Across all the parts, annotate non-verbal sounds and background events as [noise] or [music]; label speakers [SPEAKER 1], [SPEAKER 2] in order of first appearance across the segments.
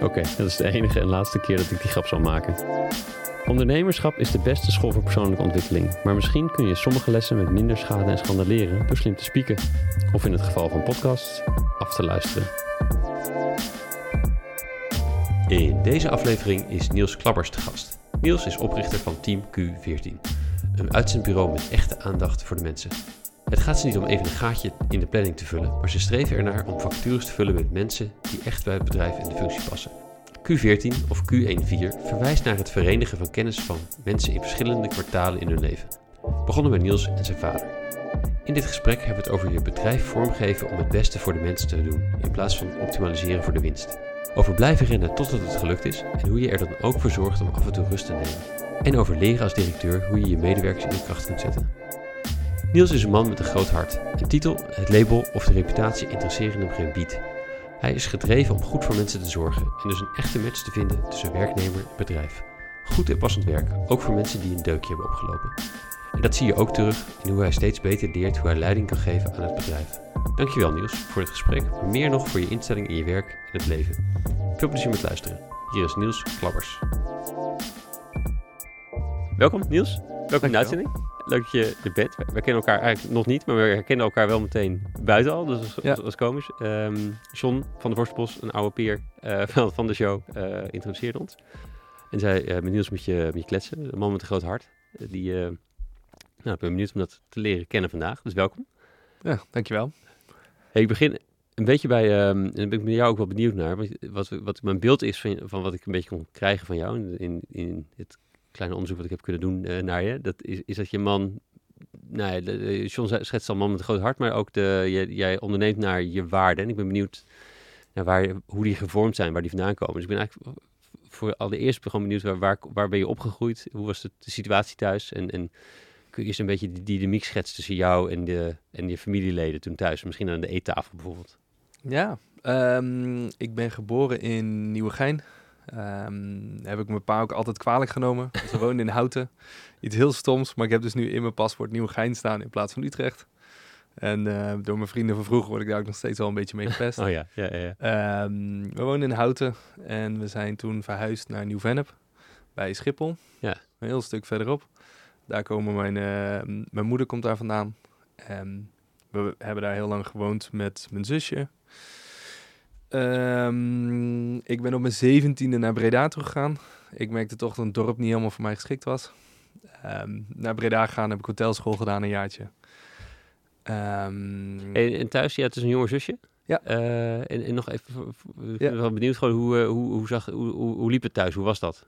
[SPEAKER 1] Oké, dat is de enige en laatste keer dat ik die grap zal maken. Ondernemerschap is de beste school voor persoonlijke ontwikkeling, maar misschien kun je sommige lessen met minder schade en schande leren door slim te spieken. Of in het geval van podcasts, af te luisteren.
[SPEAKER 2] In deze aflevering is Niels Klabbers te gast. Niels is oprichter van Team Q14, een uitzendbureau met echte aandacht voor de mensen. Het gaat ze niet om even een gaatje in de planning te vullen, maar ze streven ernaar om vacatures te vullen met mensen die echt bij het bedrijf en de functie passen. Q14 of Q14 verwijst naar het verenigen van kennis van mensen in verschillende kwartalen in hun leven. Begonnen bij Niels en zijn vader. In dit gesprek hebben we het over je bedrijf vormgeven om het beste voor de mensen te doen, in plaats van optimaliseren voor de winst. Over blijven rennen totdat het gelukt is en hoe je er dan ook voor zorgt om af en toe rust te nemen. En over leren als directeur hoe je je medewerkers in de kracht kunt zetten. Niels is een man met een groot hart. Een titel, het label of de reputatie interesseren hem geen bied. Hij is gedreven om goed voor mensen te zorgen en dus een echte match te vinden tussen werknemer en bedrijf. Goed en passend werk, ook voor mensen die een deukje hebben opgelopen. En dat zie je ook terug in hoe hij steeds beter leert hoe hij leiding kan geven aan het bedrijf. Dankjewel Niels voor het gesprek, maar meer nog voor je instelling in je werk en het leven. Veel plezier met luisteren. Hier is Niels Klabbers. Welkom Niels, welkom in de uitzending. Leuk dat je er bent. We kennen elkaar eigenlijk nog niet, maar we herkennen elkaar wel meteen buiten al. Dus
[SPEAKER 3] Ja.
[SPEAKER 2] als, als komisch. Ehm, John van de Vorstbos, een oude peer eh, [laughs] van, van de show, eh introduceerde ons. En zei, eh met Niels moet je, moet je kletsen. Een man met een groot hart. Die, nou, ik ben benieuwd om dat te leren kennen vandaag. Dus welkom.
[SPEAKER 3] Ja, dankjewel.
[SPEAKER 2] Hey, ik begin een beetje bij, ehm, en daar ben ik met jou ook wel benieuwd naar. Wat, wat mijn beeld is van, van wat ik een beetje kon krijgen van jou in, in, in het kleine onderzoek wat ik heb kunnen doen eh, naar je. Dat is, is dat je man, nou de- John schetst al man met een groot hart, maar ook de, je, jij onderneemt naar je waarden. En ik ben benieuwd naar waar, hoe die gevormd zijn, waar die vandaan komen. Dus ik ben eigenlijk voor allereerst gewoon benieuwd waar, waar, waar ben je opgegroeid? Hoe was de, de situatie thuis? En, en kun je eens een beetje die, die dynamiek schetsen tussen jou en, de, en je familieleden toen thuis? Misschien aan de eettafel bijvoorbeeld.
[SPEAKER 3] Ja, ehm, ik ben geboren in Nieuwegein. Ehm heb ik mijn pa ook altijd kwalijk genomen. Ze woonden in Houten. Iets heel stoms, maar ik heb dus nu in mijn paspoort Nieuwegein staan in plaats van Utrecht. En eh, door mijn vrienden van vroeger word ik daar ook nog steeds wel een beetje mee gepest. [laughs]
[SPEAKER 2] Oh ja, ja, ja. ja.
[SPEAKER 3] Ehm, we woonden in Houten en we zijn toen verhuisd naar Nieuw-Vennep bij Schiphol.
[SPEAKER 2] Ja.
[SPEAKER 3] Een heel stuk verderop. Daar komen mijn, eh, mijn moeder komt daar vandaan. En we hebben daar heel lang gewoond met mijn zusje. Ehm, ik ben op mijn zeventiende naar Breda toe gegaan. Ik merkte toch dat een dorp niet helemaal voor mij geschikt was. Ehm, naar Breda gegaan, heb ik hotelschool gedaan een jaartje. Ehm,
[SPEAKER 2] En, en thuis, je had dus een jonger zusje?
[SPEAKER 3] Ja.
[SPEAKER 2] Eh, en, en nog even,
[SPEAKER 3] Ja.
[SPEAKER 2] wel benieuwd gewoon hoe, eh, hoe, hoe, zag, hoe, hoe, liep het thuis? Hoe was dat?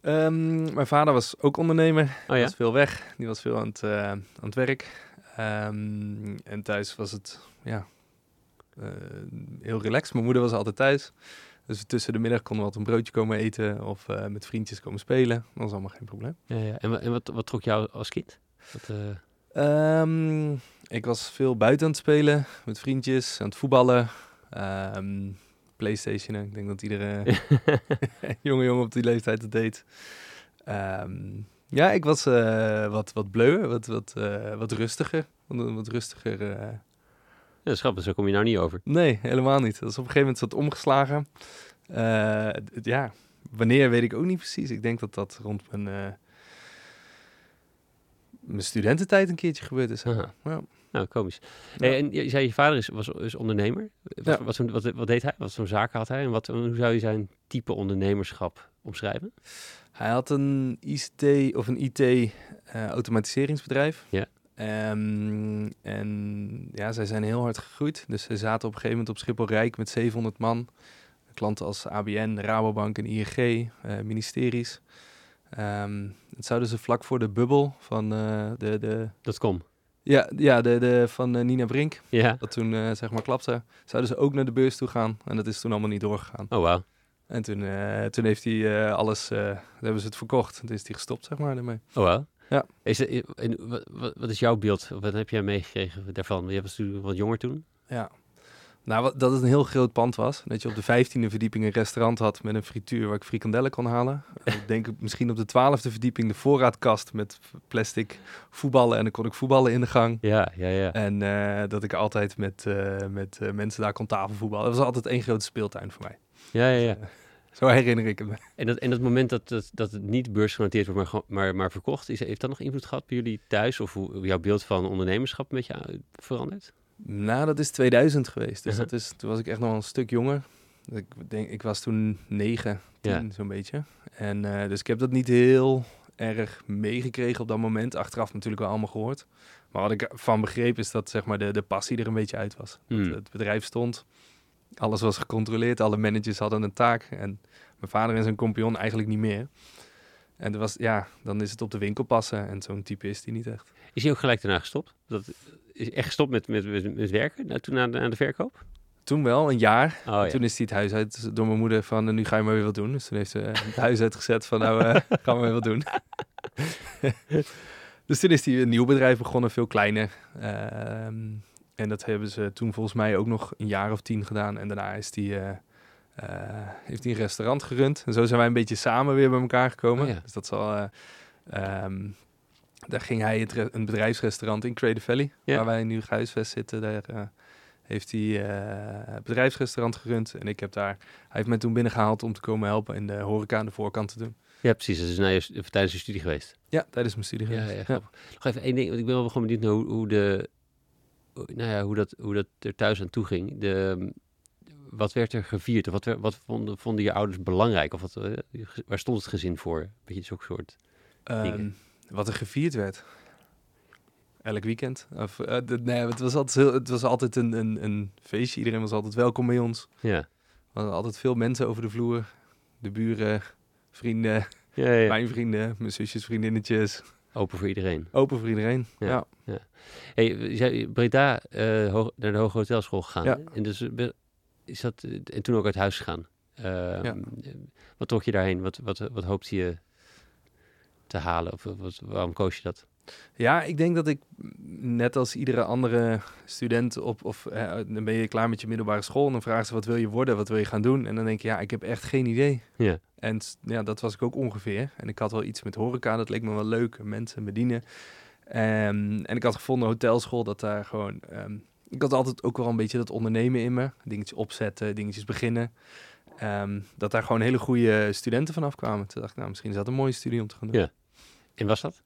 [SPEAKER 3] Mijn vader was ook ondernemer.
[SPEAKER 2] Oh ja?
[SPEAKER 3] was veel weg. Die was veel aan het, eh, aan het werk. En thuis was het ja, heel relaxed. Mijn moeder was altijd thuis. Dus tussen de middag konden we wat een broodje komen eten of eh, met vriendjes komen spelen. Dat was allemaal geen probleem.
[SPEAKER 2] Ja, ja. En, en wat, wat trok jou als kind? Wat, eh,
[SPEAKER 3] Ehm, ik was veel buiten aan het spelen met vriendjes, aan het voetballen. Ehm, Playstation, ik denk dat iedere [laughs] jonge jongen op die leeftijd het deed. Ehm, ja, ik was eh, wat, wat bleuwer, wat, wat, eh, wat rustiger. Wat, wat rustiger. Eh.
[SPEAKER 2] ja, grappig, zo kom je nou niet over.
[SPEAKER 3] Nee, helemaal niet. Dat is op een gegeven moment wat omgeslagen. Eh, ja, wanneer weet ik ook niet precies. Ik denk dat dat rond mijn, eh, mijn studententijd een keertje gebeurd is. Ja.
[SPEAKER 2] Nou, komisch.
[SPEAKER 3] Ja.
[SPEAKER 2] Hey, en je zei je vader is, was, is ondernemer. Wat,
[SPEAKER 3] Ja.
[SPEAKER 2] wat, wat, wat deed hij? Wat voor zaken had hij? En wat, hoe zou je zijn type ondernemerschap omschrijven?
[SPEAKER 3] Hij had een ICT of een IT-automatiseringsbedrijf.
[SPEAKER 2] Ja.
[SPEAKER 3] Ehm, en ja, zij zijn heel hard gegroeid. Dus ze zaten op een gegeven moment op Schiphol Rijk met 700 man. Klanten als ABN, Rabobank en ING, eh, ministeries. Ehm, het zouden ze vlak voor de bubbel van, eh, de, de,
[SPEAKER 2] Dat kom.
[SPEAKER 3] ja, ja, de, de, van eh, Nina Brink,
[SPEAKER 2] Ja.
[SPEAKER 3] dat toen zeg maar klapte, zouden ze ook naar de beurs toe gaan. En dat is toen allemaal niet doorgegaan.
[SPEAKER 2] Oh, wauw.
[SPEAKER 3] En toen, toen heeft hij alles, hebben ze het verkocht. Toen is hij gestopt, zeg maar, daarmee.
[SPEAKER 2] Oh wel?
[SPEAKER 3] Ja.
[SPEAKER 2] Is en wat, is jouw beeld? Wat heb jij meegekregen daarvan? Je was natuurlijk wat jonger toen.
[SPEAKER 3] Ja. Nou, dat het een heel groot pand was. Dat je op de vijftiende verdieping een restaurant had met een frituur waar ik frikandellen kon halen. En [laughs] ik denk misschien op de twaalfde verdieping de voorraadkast met plastic voetballen. En dan kon ik voetballen in de gang.
[SPEAKER 2] Ja, ja, ja.
[SPEAKER 3] En eh, dat ik altijd met, eh, met eh, mensen daar kon tafelvoetballen. Dat was altijd één grote speeltuin voor mij.
[SPEAKER 2] Ja, ja, ja.
[SPEAKER 3] Eh, Zo herinner ik het me.
[SPEAKER 2] En dat, en dat moment dat, dat, dat het niet beursgenoteerd wordt, maar, maar, maar verkocht, is, heeft dat nog invloed gehad bij jullie thuis? Of hoe jouw beeld van ondernemerschap een beetje veranderd?
[SPEAKER 3] Nou, dat is 2000 geweest. Dus
[SPEAKER 2] Uh-huh.
[SPEAKER 3] dat is, toen was ik echt nog wel een stuk jonger. Ik, denk, ik was toen 9, 10,
[SPEAKER 2] Ja.
[SPEAKER 3] zo'n beetje. En eh, dus ik heb dat niet heel erg meegekregen op dat moment. Achteraf natuurlijk wel allemaal gehoord. Maar wat ik ervan begreep is dat zeg maar, de, de passie er een beetje uit was.
[SPEAKER 2] Hmm.
[SPEAKER 3] Dat het bedrijf stond. Alles was gecontroleerd. Alle managers hadden een taak. En mijn vader en zijn compagnon eigenlijk niet meer. En er was, ja, dan is het op de winkel passen. En zo'n type is die niet echt.
[SPEAKER 2] Is hij ook gelijk daarna gestopt? Dat, is echt gestopt met, met, met, met werken, nou, toen aan de, aan de verkoop?
[SPEAKER 3] Toen wel, een jaar.
[SPEAKER 2] Oh ja.
[SPEAKER 3] Toen is hij het huis uit door mijn moeder van, nu ga je maar weer wat doen. Dus toen heeft ze eh, het huis uitgezet van, nou, eh, [laughs] gaan we weer wat doen. [laughs] dus toen is hij een nieuw bedrijf begonnen, veel kleiner. Ehm, en dat hebben ze toen volgens mij ook nog een jaar of tien gedaan. En daarna is die, eh, eh, heeft hij een restaurant gerund. En zo zijn wij een beetje samen weer bij elkaar gekomen.
[SPEAKER 2] Oh ja.
[SPEAKER 3] Dus dat zal... eh, ehm, daar ging hij het een bedrijfsrestaurant in Cradle Valley,
[SPEAKER 2] Ja.
[SPEAKER 3] waar wij nu gehuisvest zitten. Daar heeft hij het bedrijfsrestaurant gerund. En ik heb daar... Hij heeft mij toen binnengehaald om te komen helpen in de horeca aan de voorkant te doen.
[SPEAKER 2] Ja, precies. Dat is je, tijdens je studie geweest.
[SPEAKER 3] Ja, tijdens mijn studie.
[SPEAKER 2] Ja,
[SPEAKER 3] geweest.
[SPEAKER 2] ja, grappig. Nog even één ding, want ik ben wel gewoon benieuwd naar hoe, hoe de, nou ja, hoe dat, hoe dat er thuis aan toe ging. De, wat werd er gevierd? Of wat, wat vonden, vonden je ouders belangrijk? Of wat, eh, waar stond het gezin voor? Beetje zo'n soort.
[SPEAKER 3] Ehm, wat er gevierd werd. Elk weekend. Of, eh, nee, het was altijd, heel, het was altijd een, een, een feestje. Iedereen was altijd welkom bij ons.
[SPEAKER 2] Ja,
[SPEAKER 3] Er waren altijd veel mensen over de vloer. De buren, vrienden,
[SPEAKER 2] ja, ja.
[SPEAKER 3] mijn vrienden, mijn zusjes, vriendinnetjes.
[SPEAKER 2] Open voor iedereen.
[SPEAKER 3] Open voor iedereen.
[SPEAKER 2] Ja.
[SPEAKER 3] Ja.
[SPEAKER 2] Hey, je zei Breda eh, hoog- naar de Hoge Hotelschool gegaan.
[SPEAKER 3] Ja.
[SPEAKER 2] En, dus, eh, is dat, eh, en toen ook uit huis gegaan.
[SPEAKER 3] Ja.
[SPEAKER 2] Wat trok je daarheen? Wat, wat, wat hoopte je te halen? Of wat, waarom koos je dat?
[SPEAKER 3] Ja, ik denk dat ik mm, net als iedere andere student op, of eh, dan ben je klaar met je middelbare school en dan vragen ze wat wil je worden, wat wil je gaan doen? En dan denk je, ja, ik heb echt geen idee.
[SPEAKER 2] Ja.
[SPEAKER 3] En ja, dat was ik ook ongeveer. En ik had wel iets met horeca, dat leek me wel leuk, mensen bedienen. Ehm, en ik had gevonden hotelschool, dat daar gewoon... ehm, ik had altijd ook wel een beetje dat ondernemen in me. Dingetjes opzetten, dingetjes beginnen. Ehm, dat daar gewoon hele goede studenten vanaf kwamen. Toen dacht ik, nou, misschien is dat een mooie studie om te gaan doen.
[SPEAKER 2] Ja. En was dat?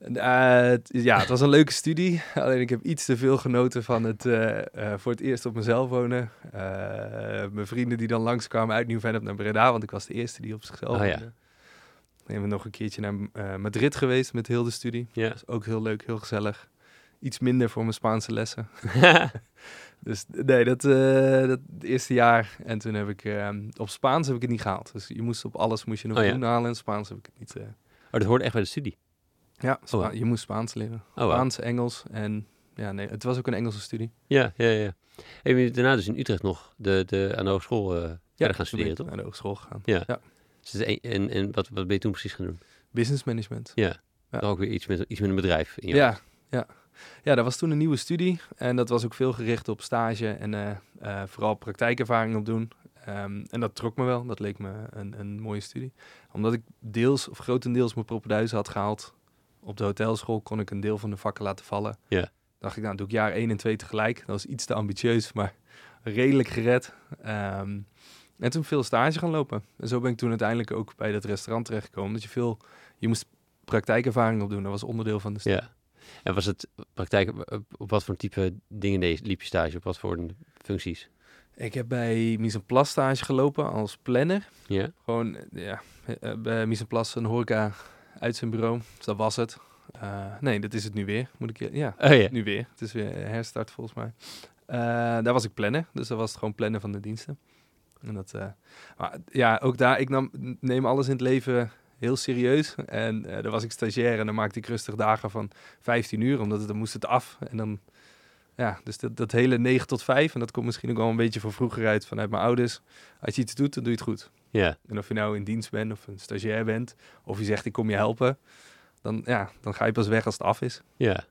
[SPEAKER 3] Eh, ja, het was een leuke studie. Alleen ik heb iets te veel genoten van het eh, eh, voor het eerst op mezelf wonen. Mijn vrienden die dan langskwamen uit Nieuw-Vennep naar Breda, want ik was de eerste die op zichzelf
[SPEAKER 2] Oh, ja.
[SPEAKER 3] woonde. Dan hebben we nog een keertje naar Madrid geweest met heel de studie.
[SPEAKER 2] Ja.
[SPEAKER 3] Dat ook heel leuk, heel gezellig. Iets minder voor mijn Spaanse lessen. [laughs] [laughs] Dus nee, dat, dat eerste jaar. En toen heb ik op Spaans heb ik het niet gehaald. Dus je moest op alles moest je nog
[SPEAKER 2] Oh, ja.
[SPEAKER 3] doen halen. En Spaans heb ik het niet.
[SPEAKER 2] oh, dat hoorde echt bij de studie.
[SPEAKER 3] Ja, Spa-
[SPEAKER 2] wow.
[SPEAKER 3] je moest Spaans leren.
[SPEAKER 2] Oh, wow.
[SPEAKER 3] Spaans, Engels en ja, nee, het was ook een Engelse studie.
[SPEAKER 2] Ja, ja, ja. En je daarna dus in Utrecht nog de, de, aan de hogeschool eh gaan studeren, toch?
[SPEAKER 3] naar de hogeschool gegaan.
[SPEAKER 2] Ja.
[SPEAKER 3] Ja.
[SPEAKER 2] Dus een- en en wat, wat ben je toen precies gaan doen?
[SPEAKER 3] Business management.
[SPEAKER 2] Ja.
[SPEAKER 3] Ja.
[SPEAKER 2] Ook weer iets met, iets met een bedrijf. In je
[SPEAKER 3] Ja,
[SPEAKER 2] hoofd.
[SPEAKER 3] ja. Ja, dat was toen een nieuwe studie. En dat was ook veel gericht op stage en eh, eh, vooral praktijkervaring op doen. Ehm, en dat trok me wel. Dat leek me een, een mooie studie. Omdat ik deels of grotendeels mijn propenduizen had gehaald op de hotelschool, kon ik een deel van de vakken laten vallen.
[SPEAKER 2] Ja.
[SPEAKER 3] Dacht ik, nou doe ik jaar 1 en 2 tegelijk. Dat was iets te ambitieus, maar redelijk gered. Ehm, en toen veel stage gaan lopen. En zo ben ik toen uiteindelijk ook bij dat restaurant terechtgekomen. Dat je veel, je moest praktijkervaring opdoen. Dat was onderdeel van de studie.
[SPEAKER 2] Ja. En was het praktijk, op, wat voor type dingen deed, liep je stage? Op wat voor functies?
[SPEAKER 3] Ik heb bij Mise en Place stage gelopen als planner.
[SPEAKER 2] Ja?
[SPEAKER 3] Gewoon, ja, eh, bij Mise en Place een horeca uit zijn bureau. Dus dat was het. Eh, nee, dat is het nu weer. Moet ik je, ja,
[SPEAKER 2] Oh ja.
[SPEAKER 3] nu weer. Het is weer herstart volgens mij. Eh, daar was ik planner. Dus dat was het gewoon plannen van de diensten. En dat, eh, maar ja, ook daar, ik nam, neem alles in het leven heel serieus. En eh daar was ik stagiair en dan maakte ik rustig dagen van 15 uur, omdat het, dan moest het af. En dan, ja, dus dat, dat hele 9 tot 5, en dat komt misschien ook wel een beetje van vroeger uit vanuit mijn ouders. Als je iets doet, dan doe je het goed.
[SPEAKER 2] Ja,
[SPEAKER 3] En of je nou in dienst bent of een stagiair bent, of je zegt ik kom je helpen, dan, ja, dan ga je pas weg als het af is.
[SPEAKER 2] ja.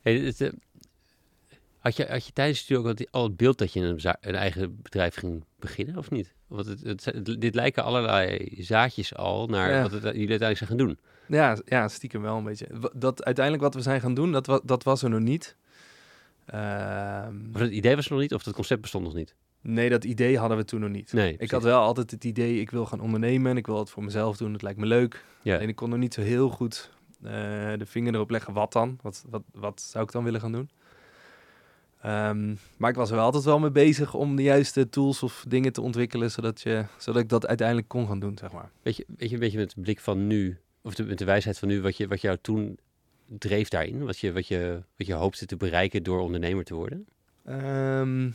[SPEAKER 2] Hey, het, eh, had, je, had je tijdens de studie ook al het beeld dat je een, eigen bedrijf ging beginnen, of niet? Want het, het, het- dit lijken allerlei zaadjes al naar
[SPEAKER 3] Ja.
[SPEAKER 2] wat het, jullie uiteindelijk zijn gaan doen.
[SPEAKER 3] Ja, ja, stiekem wel een beetje. Dat uiteindelijk wat we zijn gaan doen, dat, dat was er nog niet. Ehm,
[SPEAKER 2] Of het idee was er nog niet, of het concept bestond nog niet.
[SPEAKER 3] Nee, dat idee hadden we toen nog niet.
[SPEAKER 2] Nee,
[SPEAKER 3] Ik
[SPEAKER 2] precies.
[SPEAKER 3] had wel altijd het idee, ik wil gaan ondernemen en ik wil het voor mezelf doen, het lijkt me leuk.
[SPEAKER 2] Ja,
[SPEAKER 3] En ik kon nog niet zo heel goed eh, de vinger erop leggen, wat dan? Wat, wat, wat zou ik dan willen gaan doen? Ehm, maar ik was er wel altijd wel mee bezig om de juiste tools of dingen te ontwikkelen, zodat, je, zodat ik dat uiteindelijk kon gaan doen, zeg maar.
[SPEAKER 2] weet, je, weet je een beetje met de blik van nu, of de, met de wijsheid van nu, wat, je, wat jou toen dreef daarin? Wat je, wat, je, wat je hoopte te bereiken door ondernemer te worden?
[SPEAKER 3] Ehm,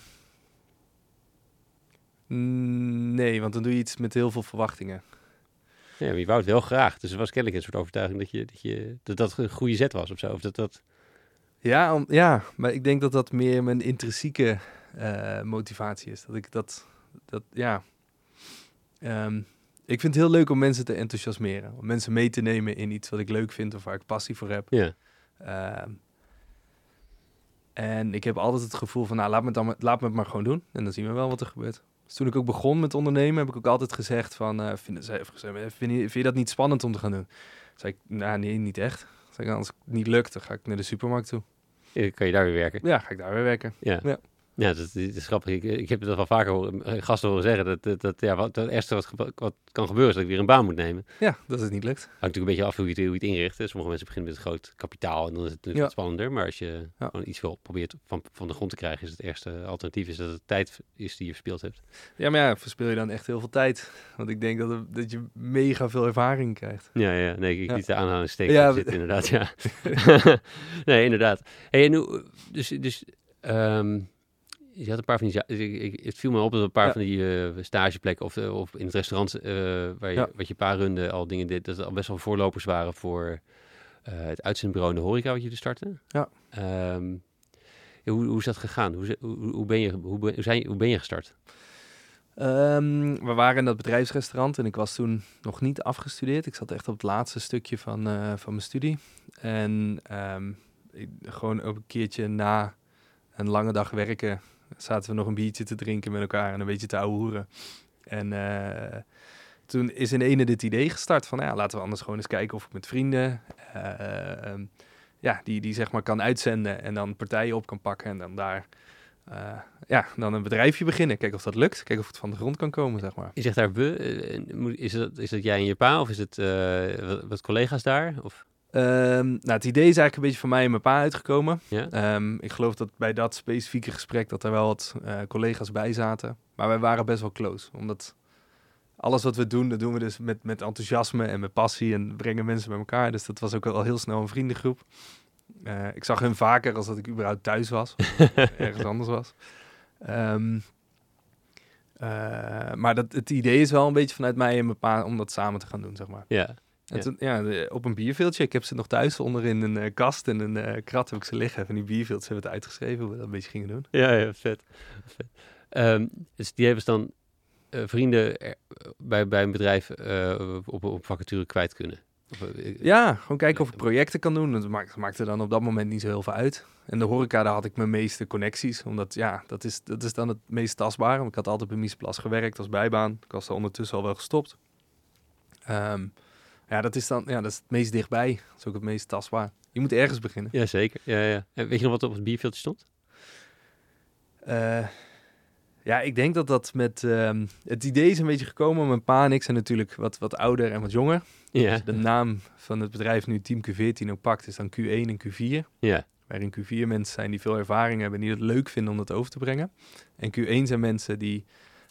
[SPEAKER 3] nee, want dan doe je iets met heel veel verwachtingen.
[SPEAKER 2] Ja, maar je wou het wel graag. Dus er was kennelijk een soort overtuiging dat je, dat, je, dat, dat een goede zet was of zo. Of dat, dat,
[SPEAKER 3] Ja, om, ja, maar ik denk dat dat meer mijn intrinsieke eh, motivatie is. Dat ik dat, dat ja. Ehm, ik vind het heel leuk om mensen te enthousiasmeren. Om mensen mee te nemen in iets wat ik leuk vind of waar ik passie voor heb.
[SPEAKER 2] ja.
[SPEAKER 3] Ehm, en ik heb altijd het gevoel van, nou, laat me, het dan, laat me het maar gewoon doen. En dan zien we wel wat er gebeurt. Dus toen ik ook begon met ondernemen, heb ik ook altijd gezegd van, eh, ze vind, je, vind je dat niet spannend om te gaan doen? Zei ik, nou nee, niet echt. Zei ik, als het niet lukt, dan ga ik naar de supermarkt toe.
[SPEAKER 2] Ja, kan je daar weer werken.
[SPEAKER 3] Ja, ga ik daar weer werken.
[SPEAKER 2] Ja,
[SPEAKER 3] Ja.
[SPEAKER 2] Ja. dat, is- dat is grappig. Ik, ik heb het wel vaker horen, eh, gasten horen zeggen. Dat, dat, dat, ja, wat, het eerste wat, kan gebeuren is dat ik weer een baan moet nemen.
[SPEAKER 3] Ja, dat het niet lukt.
[SPEAKER 2] Hangt natuurlijk een beetje af hoe je het, hoe je het inricht. hè. Sommige mensen beginnen met een groot kapitaal en dan is het natuurlijk
[SPEAKER 3] Ja.
[SPEAKER 2] spannender. Maar als je
[SPEAKER 3] Ja.
[SPEAKER 2] gewoon iets wil probeert van, van de grond te krijgen, is het eerste alternatief is dat het tijd is die je verspeeld hebt.
[SPEAKER 3] Ja, maar ja, verspil je dan echt heel veel tijd. Want ik denk dat, het- dat je mega veel ervaring krijgt.
[SPEAKER 2] Ja, ja, nee, ik
[SPEAKER 3] Ja.
[SPEAKER 2] liet de aanhalingstekens
[SPEAKER 3] Ja,
[SPEAKER 2] zitten, inderdaad, ja. [laughs] [laughs] nee, inderdaad. Hey, en hoe, dus, dus ehm, je had een paar van die, za- ik, ik, het viel me op dat een paar
[SPEAKER 3] Ja.
[SPEAKER 2] van die eh, stageplekken of, eh, of in het restaurant eh, waar je,
[SPEAKER 3] Ja.
[SPEAKER 2] wat je pa runde al dingen deed, dat het al best wel voorlopers waren voor het uitzendbureau in de horeca wat je dus startte.
[SPEAKER 3] Ja.
[SPEAKER 2] Ehm, ja, hoe, hoe is dat gegaan? Hoe, hoe, hoe, ben je, hoe, ben, zijn, je- hoe ben je gestart?
[SPEAKER 3] Ehm, we waren in dat bedrijfsrestaurant en ik was toen nog niet afgestudeerd. Ik zat echt op het laatste stukje van, van mijn studie. En ehm, ik, gewoon ook een keertje na een lange dag werken zaten we nog een biertje te drinken met elkaar en een beetje te ouwehoeren. En eh, toen is in ene dit idee gestart van, ja, laten we anders gewoon eens kijken of ik met vrienden, eh, ehm, ja, die, die zeg maar kan uitzenden en dan partijen op kan pakken en dan daar, eh, ja, dan een bedrijfje beginnen. Kijken of dat lukt, kijken of het van de grond kan komen, zeg maar.
[SPEAKER 2] Je zegt daar we, is dat, is dat jij en je pa of is het wat, wat collega's daar? Of,
[SPEAKER 3] Ehm, nou, het idee is eigenlijk een beetje van mij en mijn pa uitgekomen.
[SPEAKER 2] ja?
[SPEAKER 3] Ehm, ik geloof dat bij dat specifieke gesprek dat er wel wat eh, collega's bij zaten. Maar wij waren best wel close. Omdat alles wat we doen, dat doen we dus met, met enthousiasme en met passie. En brengen mensen bij elkaar. Dus dat was ook al heel snel een vriendengroep. Eh, ik zag hun vaker als dat ik überhaupt thuis was. [laughs] Of ergens anders was. Ehm, eh, maar dat, het idee is wel een beetje vanuit mij en mijn pa om dat samen te gaan doen, zeg maar.
[SPEAKER 2] Ja,
[SPEAKER 3] En
[SPEAKER 2] Ja.
[SPEAKER 3] toen, ja, de- op een bierveeltje. Ik heb ze nog thuis onder in een eh, kast en een eh, krat heb ik ze liggen. Van die bierveeltjes hebben we het uitgeschreven hoe we dat een beetje gingen doen.
[SPEAKER 2] ja, ja vet. vet. Ehm, dus die hebben ze dan eh, vrienden er- bij, bij een bedrijf op, op vacature kwijt kunnen. Of,
[SPEAKER 3] Ja, gewoon kijken of ik projecten kan doen. Dat maakt, maakte dan op dat moment niet zo heel veel uit. En de horeca, daar had ik mijn meeste connecties. Omdat ja, dat is, dat is dan het meest tastbare. Want ik had altijd bij Miesplas gewerkt als bijbaan. Ik was er ondertussen al wel gestopt. Ehm, ja, dat is dan ja, dat is het meest dichtbij. Dat is ook het meest tastbaar. Je moet ergens beginnen.
[SPEAKER 2] Ja, zeker. Ja, ja. En weet je nog wat op het bierveeltje stond?
[SPEAKER 3] Eh, ja, ik denk dat dat met... ehm, het idee is een beetje gekomen. Mijn pa en ik zijn natuurlijk wat, wat ouder en wat jonger.
[SPEAKER 2] Ja,
[SPEAKER 3] Dus de naam van het bedrijf nu Team Q14 ook pakt, is dan Q1 en Q4.
[SPEAKER 2] ja,
[SPEAKER 3] Waarin Q4 mensen zijn die veel ervaring hebben en die het leuk vinden om dat over te brengen. En Q1 zijn mensen die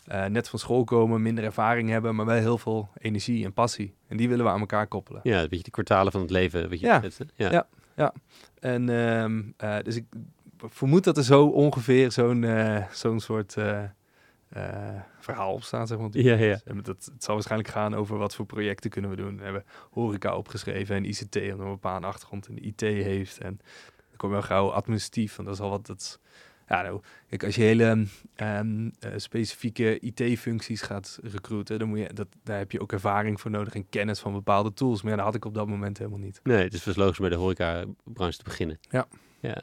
[SPEAKER 3] eh, net van school komen, minder ervaring hebben, maar wel heel veel energie en passie. En die willen we aan elkaar koppelen.
[SPEAKER 2] ja, een beetje de kwartalen van het leven. Weet je,
[SPEAKER 3] Ja.
[SPEAKER 2] ja.
[SPEAKER 3] Ja. En ehm, eh, dus ik vermoed dat er zo ongeveer zo'n eh, zo'n soort verhaal op staat. Zeg maar.
[SPEAKER 2] Ja, ja.
[SPEAKER 3] En dat, het zal waarschijnlijk gaan over wat voor projecten kunnen we doen. We hebben horeca opgeschreven en ICT, omdat pa een achtergrond in de IT heeft. En dan kom je al gauw administratief, want dat is al wat, dat Ja, nou, kijk, als je hele ehm, eh, specifieke IT-functies gaat recruiten, dan moet je, dat, daar heb je ook ervaring voor nodig en kennis van bepaalde tools. Maar ja, dat had ik op dat moment helemaal niet.
[SPEAKER 2] Nee, het is dus logisch bij de horeca-branche te beginnen.
[SPEAKER 3] Ja.
[SPEAKER 2] ja.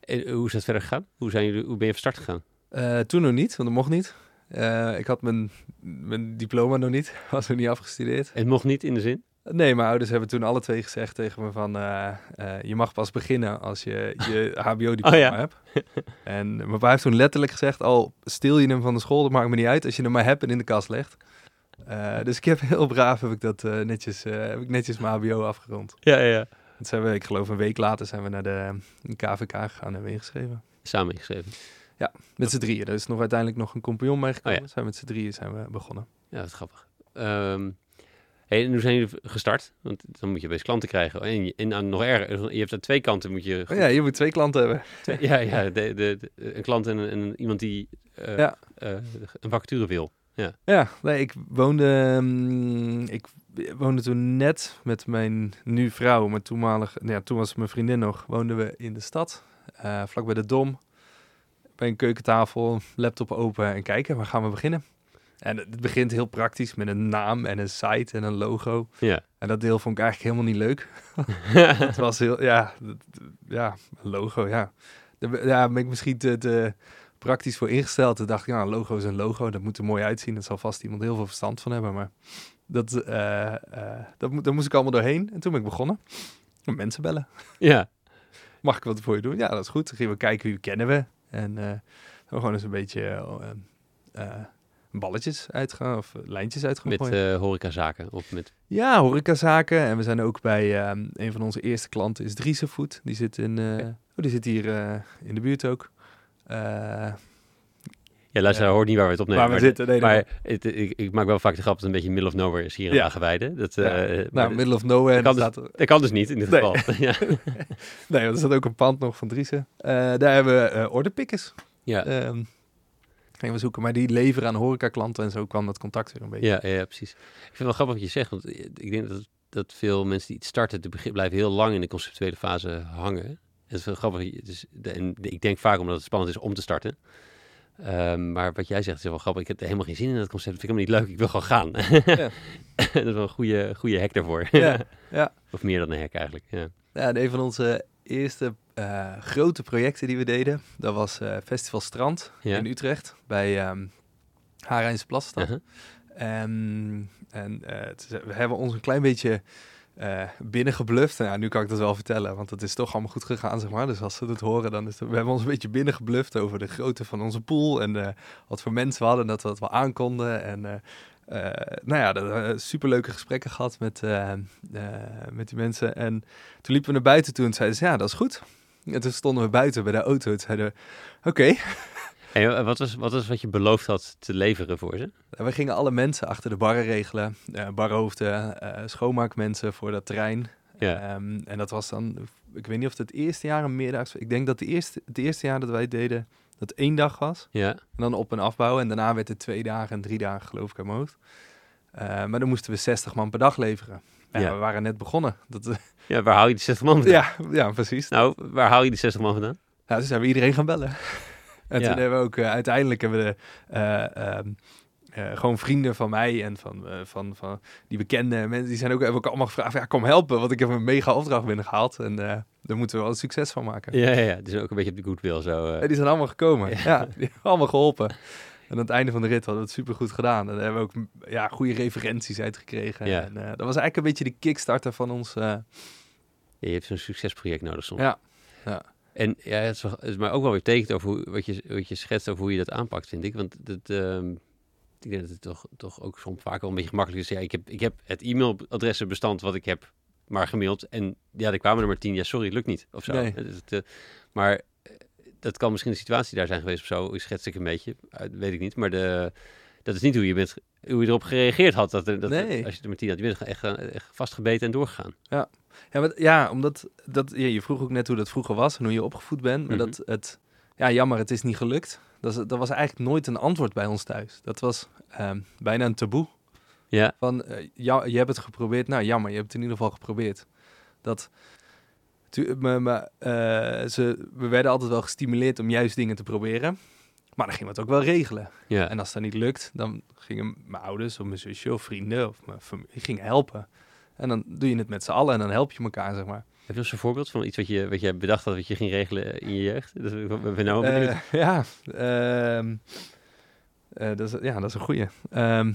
[SPEAKER 2] En hoe is dat verder gegaan? Hoe, zijn jullie, hoe ben je van start gegaan?
[SPEAKER 3] Eh, toen nog niet, want dat mocht niet. Eh, ik had mijn, mijn diploma nog niet, [laughs] was nog niet afgestudeerd.
[SPEAKER 2] Het mocht niet in de zin?
[SPEAKER 3] Nee, mijn ouders hebben toen alle twee gezegd tegen me van... eh, eh, je mag pas beginnen als je je [laughs] hbo-diploma
[SPEAKER 2] Oh ja.
[SPEAKER 3] hebt. En mijn pa heeft toen letterlijk gezegd... al stil je hem van de school, dat maakt me niet uit... als je hem maar hebt en in de kast legt. Eh, dus ik heb [laughs] heel braaf heb ik dat netjes, heb ik netjes mijn hbo afgerond.
[SPEAKER 2] Ja, ja, ja.
[SPEAKER 3] Dat zijn we, ik geloof een week later zijn we naar de KVK gegaan en hebben ingeschreven.
[SPEAKER 2] Samen ingeschreven.
[SPEAKER 3] Met z'n drieën. Er is nog uiteindelijk nog een compagnon bijgekomen.
[SPEAKER 2] Oh ja.
[SPEAKER 3] Zijn we met z'n drieën zijn we begonnen.
[SPEAKER 2] Ja, dat is grappig. Ehm hey, en hoe zijn jullie gestart? Want dan moet je best klanten krijgen. En, je- en nog erger, je hebt aan twee kanten moet je...
[SPEAKER 3] Oh ja, je moet twee klanten hebben. [laughs]
[SPEAKER 2] ja, ja de, de, de- een klant en, iemand die eh,
[SPEAKER 3] Ja.
[SPEAKER 2] eh, een vacature wil.
[SPEAKER 3] Ja, nee, ik woonde, mm, ik woonde toen net met mijn nu vrouw, maar toenmalig, ja, toen was mijn vriendin nog, woonden we in de stad, eh vlak bij de Dom, bij een keukentafel, laptop open en kijken, waar gaan we beginnen? En het begint heel praktisch met een naam en een site en een logo.
[SPEAKER 2] Ja.
[SPEAKER 3] En dat deel vond ik eigenlijk helemaal niet leuk. [laughs] Het was heel, ja, ja, logo, ja. Daar ben- ja, ben ik misschien te, te praktisch voor ingesteld. Toen dacht ik, ja, een logo is een logo, dat moet er mooi uitzien. Dat zal vast iemand heel veel verstand van hebben, maar dat, eh, eh, dat, moet- daar moest ik allemaal doorheen. En toen ben ik begonnen. Met Mensen bellen.
[SPEAKER 2] ja.
[SPEAKER 3] Mag ik wat voor je doen? Ja, dat is goed. Dan gingen we kijken wie kennen we. En dan gewoon eens een beetje eh, eh, balletjes uitgaan of lijntjes uit gaan
[SPEAKER 2] Met eh horecazaken of met...
[SPEAKER 3] Ja, horecazaken. En we zijn ook bij ehm, een van onze eerste klanten is Driese Food. Die zit, in, eh, oh, die zit hier eh, in de buurt ook. Eh,
[SPEAKER 2] Ja, luister, hoort niet waar we het opnemen.
[SPEAKER 3] waar we
[SPEAKER 2] maar
[SPEAKER 3] zitten. Nee,
[SPEAKER 2] maar het, ik, ik maak wel vaak de grap dat het een beetje middle of nowhere is hier in
[SPEAKER 3] Ja.
[SPEAKER 2] Dat,
[SPEAKER 3] Ja.
[SPEAKER 2] eh,
[SPEAKER 3] nou, middle of nowhere.
[SPEAKER 2] dat kan
[SPEAKER 3] staat er-
[SPEAKER 2] dat kan dus niet in dit
[SPEAKER 3] Nee.
[SPEAKER 2] geval. [laughs] ja.
[SPEAKER 3] nee, want er staat ook een pand nog van Driese. Eh, daar hebben we eh orderpickers.
[SPEAKER 2] Ja.
[SPEAKER 3] Ehm we zoeken, maar die leveren aan horecaklanten en zo kwam dat contact weer een beetje.
[SPEAKER 2] Ja, ja, precies. Ik vind het wel grappig wat je zegt, want ik denk dat, dat veel mensen die iets starten, te begin, blijven heel lang in de conceptuele fase hangen. En het is wel grappig, de, en ik denk vaak omdat het spannend is om te starten. Ehm, maar wat jij zegt is wel grappig. Ik heb er helemaal geen zin in dat concept. Vind ik helemaal niet leuk. Ik wil gewoon gaan.
[SPEAKER 3] Ja. [laughs]
[SPEAKER 2] dat is wel een goede, goede hack daarvoor.
[SPEAKER 3] Ja, [laughs] ja.
[SPEAKER 2] Of meer dan een hack eigenlijk. Ja.
[SPEAKER 3] Ja, en een van onze eerste eh, grote projecten die we deden, dat was eh, Festival Strand
[SPEAKER 2] Ja.
[SPEAKER 3] in Utrecht bij ehm Harijnse Plasstad.
[SPEAKER 2] Uh-huh.
[SPEAKER 3] En, en eh, is- we hebben ons een klein beetje eh binnengebluft. Nou, ja, nu kan ik dat wel vertellen, want het is toch allemaal goed gegaan, zeg maar. Dus als ze het horen, dan is het... We hebben ons een beetje binnengebluft over de grootte van onze pool en wat voor mensen we hadden, dat we dat wel aankonden. En eh, nou ja, dat, superleuke gesprekken gehad met, met die mensen. En toen liepen we naar buiten toe en zeiden ze, ja, dat is goed. En toen stonden we buiten bij de auto en zeiden we, oké. [laughs]
[SPEAKER 2] En eh, wat was, wat was wat je beloofd had te leveren voor ze?
[SPEAKER 3] We gingen alle mensen achter de barren regelen. eh barhoofden, eh, schoonmaakmensen voor dat terrein.
[SPEAKER 2] Ja.
[SPEAKER 3] Ehm, en dat was dan, ik weet niet of het het eerste jaar een meerdaags... Ik denk dat de eerste, het eerste jaar dat wij deden, dat één dag was.
[SPEAKER 2] Ja.
[SPEAKER 3] En dan op- en afbouwen. En daarna werd het twee dagen en drie dagen, geloof ik, aan mijn hoofd. Eh, maar dan moesten we 60 man per dag leveren. Ja,
[SPEAKER 2] Ja.
[SPEAKER 3] We waren net begonnen. Dat, eh, [laughs]
[SPEAKER 2] ja, waar haal je die 60 man vandaan?
[SPEAKER 3] ja, ja, precies.
[SPEAKER 2] Nou, waar haal je die 60 man vandaan?
[SPEAKER 3] Nou, dus hebben we iedereen gaan bellen. [laughs] en
[SPEAKER 2] Ja.
[SPEAKER 3] toen hebben we ook eh, uiteindelijk hebben we de, eh, ehm, eh, gewoon vrienden van mij en van, van, van die bekende mensen, die zijn ook, hebben ook allemaal gevraagd, ja, kom helpen, want ik heb een mega opdracht binnengehaald en daar moeten we wel een succes van maken.
[SPEAKER 2] Ja, ja, ja. Het is ook een beetje op de goodwill zo.
[SPEAKER 3] En die zijn allemaal gekomen.
[SPEAKER 2] Ja.
[SPEAKER 3] Ja, die hebben allemaal geholpen. [laughs] En aan het einde van de rit hadden we het supergoed gedaan. En daar hebben we ook ja, goede referenties uit gekregen.
[SPEAKER 2] Ja.
[SPEAKER 3] En, eh, dat was eigenlijk een beetje de kickstarter van ons. eh,
[SPEAKER 2] Ja, je hebt zo'n succesproject nodig soms.
[SPEAKER 3] ja, ja.
[SPEAKER 2] En ja, het is, wel, het is maar ook wel weer tekent over hoe, wat, je, wat je schetst over hoe je dat aanpakt, vind ik. Want dat, ehm, ik denk dat het toch, toch ook soms vaak wel een beetje gemakkelijk is. Ja, ik heb, ik heb het e-mailadressenbestand wat ik heb maar gemaild. En ja, er kwamen er maar tien. Ja, sorry, het lukt niet. Of zo.
[SPEAKER 3] Nee.
[SPEAKER 2] Eh, maar dat kan misschien een situatie daar zijn geweest of zo. Schets ik een beetje. eh, weet ik niet. Maar de, dat is niet hoe je, bent, hoe je erop gereageerd had. Dat, dat,
[SPEAKER 3] Nee.
[SPEAKER 2] Als je er met tien had, je bent echt, eh, echt vastgebeten en doorgegaan.
[SPEAKER 3] Ja, maar, ja omdat dat, ja, je vroeg ook net hoe dat vroeger was en hoe je opgevoed bent. Maar
[SPEAKER 2] Mhm.
[SPEAKER 3] dat het, ja, jammer, het is niet gelukt. Dat, dat was eigenlijk nooit een antwoord bij ons thuis. Dat was ehm, bijna een taboe.
[SPEAKER 2] Ja,
[SPEAKER 3] Van, eh, ja, je hebt het geprobeerd. Nou, jammer, je hebt het in ieder geval geprobeerd. Dat, Maar, maar, eh, ze, we werden altijd wel gestimuleerd om juist dingen te proberen. Maar dan gingen we het ook wel regelen.
[SPEAKER 2] Ja.
[SPEAKER 3] En als dat niet lukt, dan gingen mijn ouders of mijn zusje of vrienden of mijn familie gingen helpen. En dan doe je het met z'n allen en dan help je elkaar, zeg maar.
[SPEAKER 2] Heb je eens een voorbeeld van iets wat je, wat je bedacht had, wat je ging regelen in je jeugd? Dat ben nou.
[SPEAKER 3] Eh, [laughs] ja, ehm, eh, dat is, ja, dat is een goeie. Ehm,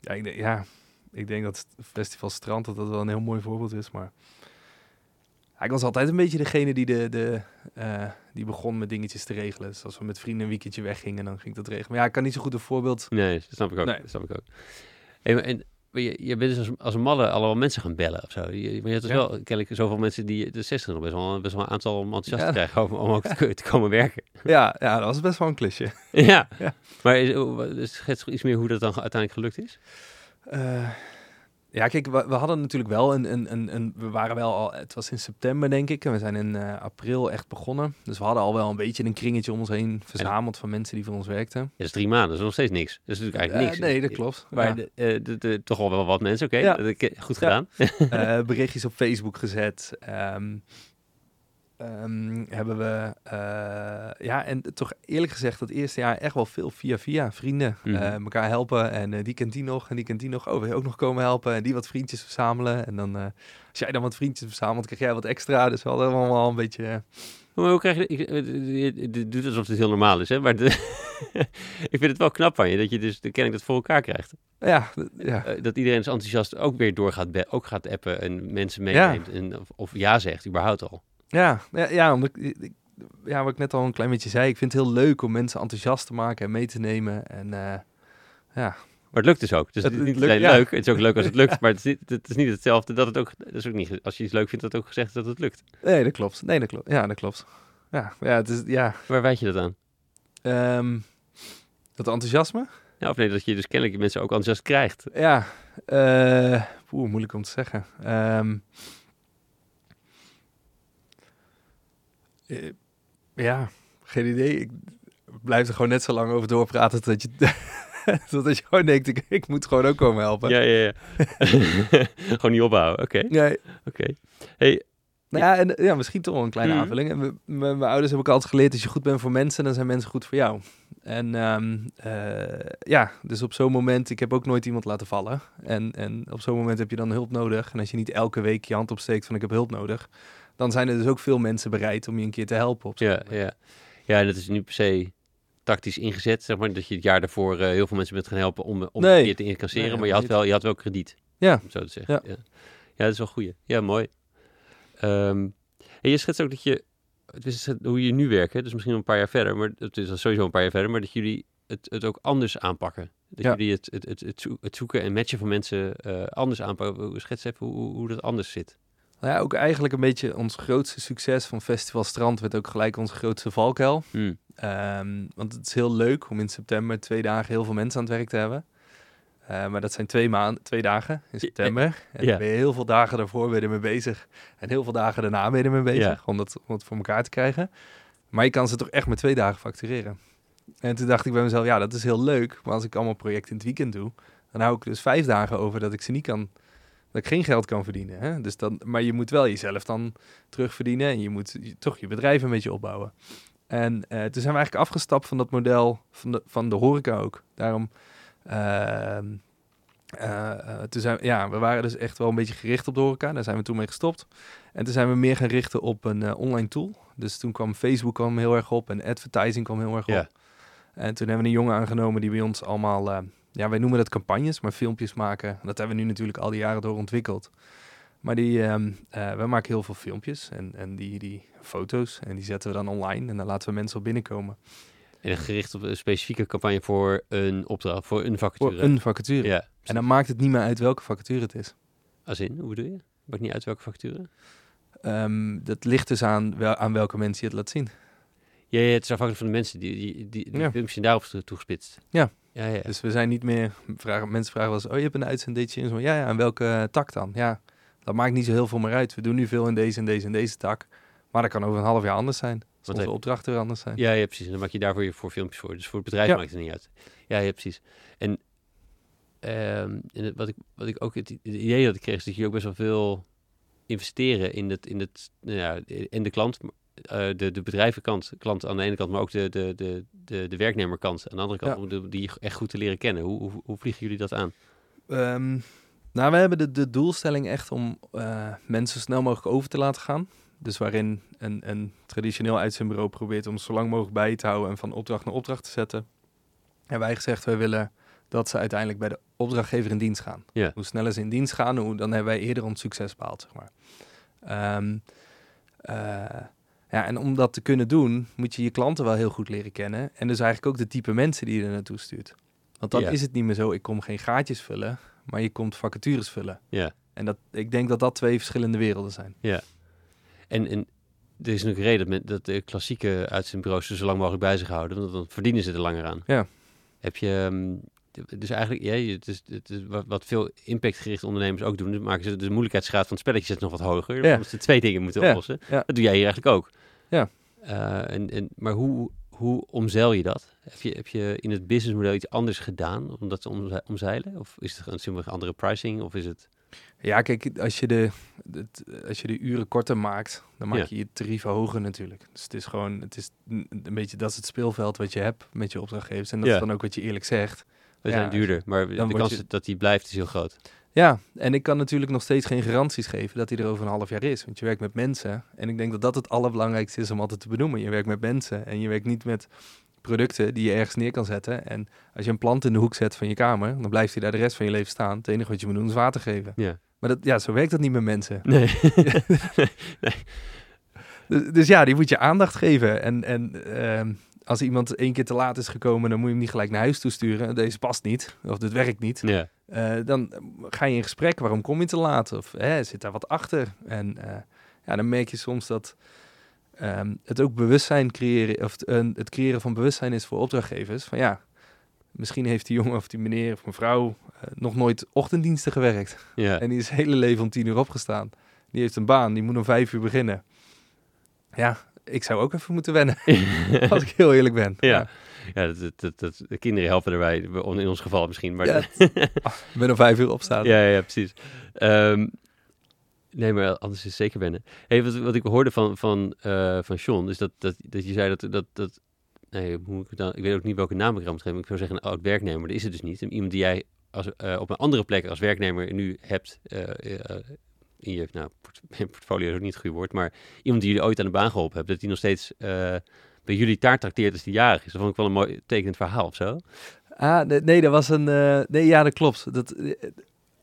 [SPEAKER 3] ja, ik denk, ja, ik denk dat Festival Strand dat dat wel een heel mooi voorbeeld is. Maar ik was altijd een beetje degene die, de, de, eh, die begon met dingetjes te regelen. Dus als we met vrienden een weekendje weggingen, dan ging ik dat regelen. Maar ja, ik kan niet zo goed een voorbeeld...
[SPEAKER 2] Nee, dat snap ik ook.
[SPEAKER 3] Nee.
[SPEAKER 2] Dat snap ik ook. En, maar je, je bent dus als, als een malle allemaal mensen gaan bellen of zo. Je, maar je hebt dus
[SPEAKER 3] Ja.
[SPEAKER 2] wel kennelijk zoveel mensen die de 60 nog best wel, best wel een aantal om enthousiast
[SPEAKER 3] Ja.
[SPEAKER 2] te krijgen om, om ook te, te komen werken. [laughs]
[SPEAKER 3] Ja, ja, dat was best wel een klusje.
[SPEAKER 2] ja.
[SPEAKER 3] Ja.
[SPEAKER 2] Maar is, schets iets meer hoe dat dan uiteindelijk gelukt is?
[SPEAKER 3] Eh, ja, kijk, we, we hadden natuurlijk wel een, een, een, een... We waren wel al... Het was in september, denk ik. En we zijn in eh, april echt begonnen. Dus we hadden al wel een beetje een kringetje om ons heen verzameld van mensen die voor ons werkten.
[SPEAKER 2] Ja, dat is drie maanden, dat is nog steeds niks. Dat is natuurlijk eigenlijk
[SPEAKER 3] Eh,
[SPEAKER 2] niks.
[SPEAKER 3] nee, dat klopt.
[SPEAKER 2] Maar
[SPEAKER 3] Ja.
[SPEAKER 2] de, eh, de, de- toch al wel wat mensen, oké.
[SPEAKER 3] Ja.
[SPEAKER 2] Goed
[SPEAKER 3] Ja.
[SPEAKER 2] gedaan.
[SPEAKER 3] Berichtjes op Facebook gezet. Ehm, ehm, hebben we, eh, ja, en toch eerlijk gezegd, dat eerste jaar echt wel veel via via vrienden. Eh, elkaar helpen en eh, die kent die nog en die kent die nog. Oh, wil je ook nog komen helpen? En die wat vriendjes verzamelen. En dan, als jij dan wat vriendjes verzamelt, krijg jij wat extra. Dus we hadden allemaal een beetje...
[SPEAKER 2] Maar hoe krijg je... Ik, je, doet alsof het heel normaal is, hè. Maar de- [laughs] ik vind het wel knap van je, dat je dus de kenning dat voor elkaar krijgt.
[SPEAKER 3] ja, ja.
[SPEAKER 2] Dat iedereen is enthousiast ook weer door gaat, ook gaat appen en mensen
[SPEAKER 3] Ja.
[SPEAKER 2] meeneemt. En, of, of ja zegt, überhaupt al.
[SPEAKER 3] Ja, ja, ja, omdat ik, ik- ja, wat ik net al een klein beetje zei. Ik vind het heel leuk om mensen enthousiast te maken en mee te nemen. En eh, ja,
[SPEAKER 2] Maar het lukt dus ook. Dus
[SPEAKER 3] Het
[SPEAKER 2] het is niet
[SPEAKER 3] lukt, ja.
[SPEAKER 2] leuk, het is ook leuk als het lukt. [laughs] Maar het is, niet, het is niet hetzelfde dat het ook... Dat is ook niet, als je iets leuk vindt, dat ook gezegd is dat het lukt.
[SPEAKER 3] Nee, dat klopt. Nee, dat klopt. Ja, dat klopt. Ja, ja, het is, ja.
[SPEAKER 2] Waar wijd je dat aan?
[SPEAKER 3] ehm, dat enthousiasme?
[SPEAKER 2] Ja, of nee, dat je dus kennelijk mensen ook enthousiast krijgt.
[SPEAKER 3] Ja. eh Oeh, moeilijk om te zeggen. Ehm, ja, geen idee. Ik blijf er gewoon net zo lang over doorpraten tot je, [laughs] totdat je gewoon denkt, ik, ik moet gewoon ook komen helpen.
[SPEAKER 2] Ja, ja, ja. [laughs] Gewoon niet ophouden. Oké,
[SPEAKER 3] Nee,
[SPEAKER 2] oké. Hey,
[SPEAKER 3] Nou ja, en ja, misschien toch wel een kleine
[SPEAKER 2] Mhm.
[SPEAKER 3] aanvulling. En we- mijn ouders hebben ook altijd geleerd, als je goed bent voor mensen, dan zijn mensen goed voor jou. En ehm, eh, ja, dus op zo'n moment, ik heb ook nooit iemand laten vallen. En, en op zo'n moment heb je dan hulp nodig. En als je niet elke week je hand opsteekt van ik heb hulp nodig, dan zijn er dus ook veel mensen bereid om je een keer te helpen. Op
[SPEAKER 2] ja, ja. ja, en dat is niet per se tactisch ingezet, zeg maar. Dat je het jaar daarvoor eh, heel veel mensen bent gaan helpen om, om
[SPEAKER 3] Nee.
[SPEAKER 2] een keer te incasseren.
[SPEAKER 3] Nee,
[SPEAKER 2] maar je had, wel, je had wel krediet,
[SPEAKER 3] Ja.
[SPEAKER 2] om zo te zeggen.
[SPEAKER 3] Ja.
[SPEAKER 2] Ja, ja. dat is wel goed. Ja, mooi. Ehm, en je schetst ook dat je, het is hoe je nu werkt, hè, dus misschien een paar jaar verder, maar het is sowieso een paar jaar verder, maar dat jullie het, het ook anders aanpakken. Dat
[SPEAKER 3] Ja.
[SPEAKER 2] jullie het, het, het, het zoeken en matchen van mensen eh, anders aanpakken. Schets even hoe, hoe dat anders zit.
[SPEAKER 3] Nou ja, ook eigenlijk een beetje ons grootste succes van Festival Strand werd ook gelijk onze grootste valkuil.
[SPEAKER 2] Hmm.
[SPEAKER 3] Ehm, want het is heel leuk om in september twee dagen heel veel mensen aan het werk te hebben. Eh, maar dat zijn twee, maanden, twee dagen in september. En
[SPEAKER 2] ja.
[SPEAKER 3] ben je heel veel dagen daarvoor ben je ermee bezig. En heel veel dagen daarna ben je ermee bezig.
[SPEAKER 2] Ja.
[SPEAKER 3] Om, dat, om het voor elkaar te krijgen. Maar je kan ze toch echt met twee dagen factureren. En toen dacht ik bij mezelf, ja, dat is heel leuk. Maar als ik allemaal projecten in het weekend doe, dan hou ik dus vijf dagen over dat ik ze niet kan, dat ik geen geld kan verdienen. Hè? Dus dan, maar je moet wel jezelf dan terugverdienen en je moet toch je bedrijf een beetje opbouwen. En eh, toen zijn we eigenlijk afgestapt van dat model van de, van de horeca ook. Daarom, ehm, eh, eh, toen zijn we, ja, we waren dus echt wel een beetje gericht op de horeca. Daar zijn we toen mee gestopt. En toen zijn we meer gaan richten op een online tool. Dus toen kwam Facebook kwam heel erg op en advertising kwam heel erg op. En toen hebben we een jongen aangenomen die bij ons allemaal, ja, wij noemen dat campagnes, maar filmpjes maken. Dat hebben we nu natuurlijk al die jaren door ontwikkeld. Maar die, we maken heel veel filmpjes en, en die, die foto's en die zetten we dan online en dan laten we mensen op binnenkomen.
[SPEAKER 2] En gericht op een specifieke campagne voor een opdracht, voor een
[SPEAKER 3] Voor
[SPEAKER 2] vacature.
[SPEAKER 3] een vacature.
[SPEAKER 2] Ja.
[SPEAKER 3] En dan maakt het niet meer uit welke vacature het is.
[SPEAKER 2] Als in, hoe bedoel je? Maakt niet uit welke facturen?
[SPEAKER 3] Ehm, dat ligt dus aan, wel, aan welke mensen je het laat zien.
[SPEAKER 2] Ja, ja, het is afhankelijk van de mensen die, die, die, die
[SPEAKER 3] Ja.
[SPEAKER 2] filmpjes daarop toe- toegespitst.
[SPEAKER 3] Ja.
[SPEAKER 2] Ja, ja.
[SPEAKER 3] Dus we zijn niet meer, vragen, mensen vragen wel eens, oh je hebt een uitzenddetje in. Zo, ja, ja, en welke eh, tak dan? Ja, dat maakt niet zo heel veel meer uit. We doen nu veel in deze en deze en deze tak. Maar dat kan over een half jaar anders zijn. Als
[SPEAKER 2] heb-
[SPEAKER 3] opdrachten weer anders zijn.
[SPEAKER 2] Ja, ja, precies. En dan maak je daarvoor je voor filmpjes voor. Dus voor het bedrijf
[SPEAKER 3] Ja.
[SPEAKER 2] maakt het niet uit. Ja, ja, precies. En, ehm, en het- wat, ik, wat ik ook het idee dat ik kreeg, is dat je ook best wel veel investeren in, het, in, het, nou ja, in de klant, eh, de, de bedrijvenkant, klant aan de ene kant, maar ook de, de, de, de, de werknemerkant aan de andere kant, om de- die echt goed te leren kennen. Hoe, hoe, hoe vliegen jullie dat aan?
[SPEAKER 3] Ehm, nou, we hebben de, de doelstelling echt om eh, mensen zo snel mogelijk over te laten gaan. Dus waarin een, een traditioneel uitzendbureau probeert om zo lang mogelijk bij te houden en van opdracht naar opdracht te zetten. Hebben wij gezegd, wij willen dat ze uiteindelijk bij de opdrachtgever in dienst gaan. Hoe sneller ze in dienst gaan, hoe, dan hebben wij eerder ons succes behaald, zeg maar. Ehm, eh, ja, en om dat te kunnen doen, moet je je klanten wel heel goed leren kennen. En dus eigenlijk ook de type mensen die je er naartoe stuurt. Want dan
[SPEAKER 2] Ja.
[SPEAKER 3] is het niet meer zo, ik kom geen gaatjes vullen, maar je komt vacatures vullen.
[SPEAKER 2] Ja.
[SPEAKER 3] En dat, ik denk dat dat twee verschillende werelden zijn.
[SPEAKER 2] En, en er is nog een reden dat, de klassieke uitzendbureaus ze zo lang mogelijk bij zich houden, want dan verdienen ze er langer aan.
[SPEAKER 3] Ja.
[SPEAKER 2] Heb je, ehm, dus eigenlijk, ja, het is, het is wat, veel impactgerichte ondernemers ook doen, dus maken ze de moeilijkheidsgraad van het spelletje nog wat hoger,
[SPEAKER 3] Ja.
[SPEAKER 2] omdat ze twee dingen moeten
[SPEAKER 3] Ja,
[SPEAKER 2] oplossen.
[SPEAKER 3] ja.
[SPEAKER 2] Dat doe jij hier eigenlijk ook.
[SPEAKER 3] Ja.
[SPEAKER 2] Eh, en, en, maar hoe, hoe omzeil je dat? Heb je, heb je in het businessmodel iets anders gedaan om dat te omze- omzeilen? Of is het een simpelweg andere pricing? Of is het...
[SPEAKER 3] Ja, kijk, als je de, het, als je de uren korter maakt, dan maak
[SPEAKER 2] Ja.
[SPEAKER 3] je je tarieven hoger natuurlijk. Dus het is gewoon, het is een beetje, dat is het speelveld wat je hebt met je opdrachtgevers. En dat
[SPEAKER 2] Ja.
[SPEAKER 3] is dan ook wat je eerlijk zegt.
[SPEAKER 2] We
[SPEAKER 3] Ja,
[SPEAKER 2] zijn duurder, maar de kans
[SPEAKER 3] je-
[SPEAKER 2] dat die blijft is heel groot.
[SPEAKER 3] Ja, en ik kan natuurlijk nog steeds geen garanties geven dat hij er over een half jaar is. Want je werkt met mensen. En ik denk dat dat het allerbelangrijkste is om altijd te benoemen. Je werkt met mensen en je werkt niet met producten die je ergens neer kan zetten. En als je een plant in de hoek zet van je kamer, dan blijft hij daar de rest van je leven staan. Het enige wat je moet doen is water geven.
[SPEAKER 2] Ja.
[SPEAKER 3] Maar dat, ja, zo werkt dat niet met mensen.
[SPEAKER 2] Nee. [laughs]
[SPEAKER 3] Dus, dus ja, die moet je aandacht geven. En, en ehm, als iemand één keer te laat is gekomen, dan moet je hem niet gelijk naar huis toesturen. Deze past niet, of dit werkt niet.
[SPEAKER 2] ja.
[SPEAKER 3] Eh, dan ga je in gesprek. Waarom kom je te laat? Of hè, zit daar wat achter? En eh, ja, dan merk je soms dat ehm, het ook bewustzijn creëren, of het, creëren van bewustzijn is voor opdrachtgevers. Van ja, misschien heeft die jongen of die meneer of mevrouw eh, nog nooit ochtenddiensten gewerkt.
[SPEAKER 2] ja.
[SPEAKER 3] En die is het hele leven om tien uur opgestaan. Die heeft een baan, die moet om vijf uur beginnen. Ja, ik zou ook even moeten wennen, [laughs] als ik heel eerlijk ben.
[SPEAKER 2] Ja. Ja, dat, dat, dat, de kinderen helpen erbij, in ons geval misschien. Maar
[SPEAKER 3] Ja, [laughs] Ik ben om vijf uur opstaan.
[SPEAKER 2] ja, ja, precies. Ehm, nee, maar anders is het zeker wennen. Hey, wat, wat ik hoorde van, van, eh van John, is dat, dat, dat je zei dat... dat, dat nee, hoe moet ik, dan, ik weet ook niet welke naam ik eraan moet geven. Ik zou zeggen een oud werknemer, maar dat is het dus niet. Iemand die jij als, eh, op een andere plek als werknemer nu hebt... eh, in je nou, port- [laughs] portfolio is ook niet het goede woord, maar iemand die jullie ooit aan de baan geholpen hebt, dat die nog steeds eh, bij jullie taart trakteert als die jarig is. Dat vond ik wel een mooi tekenend verhaal of zo.
[SPEAKER 3] Ah, nee, nee, dat was een. eh, nee, ja, dat klopt. Dat, eh,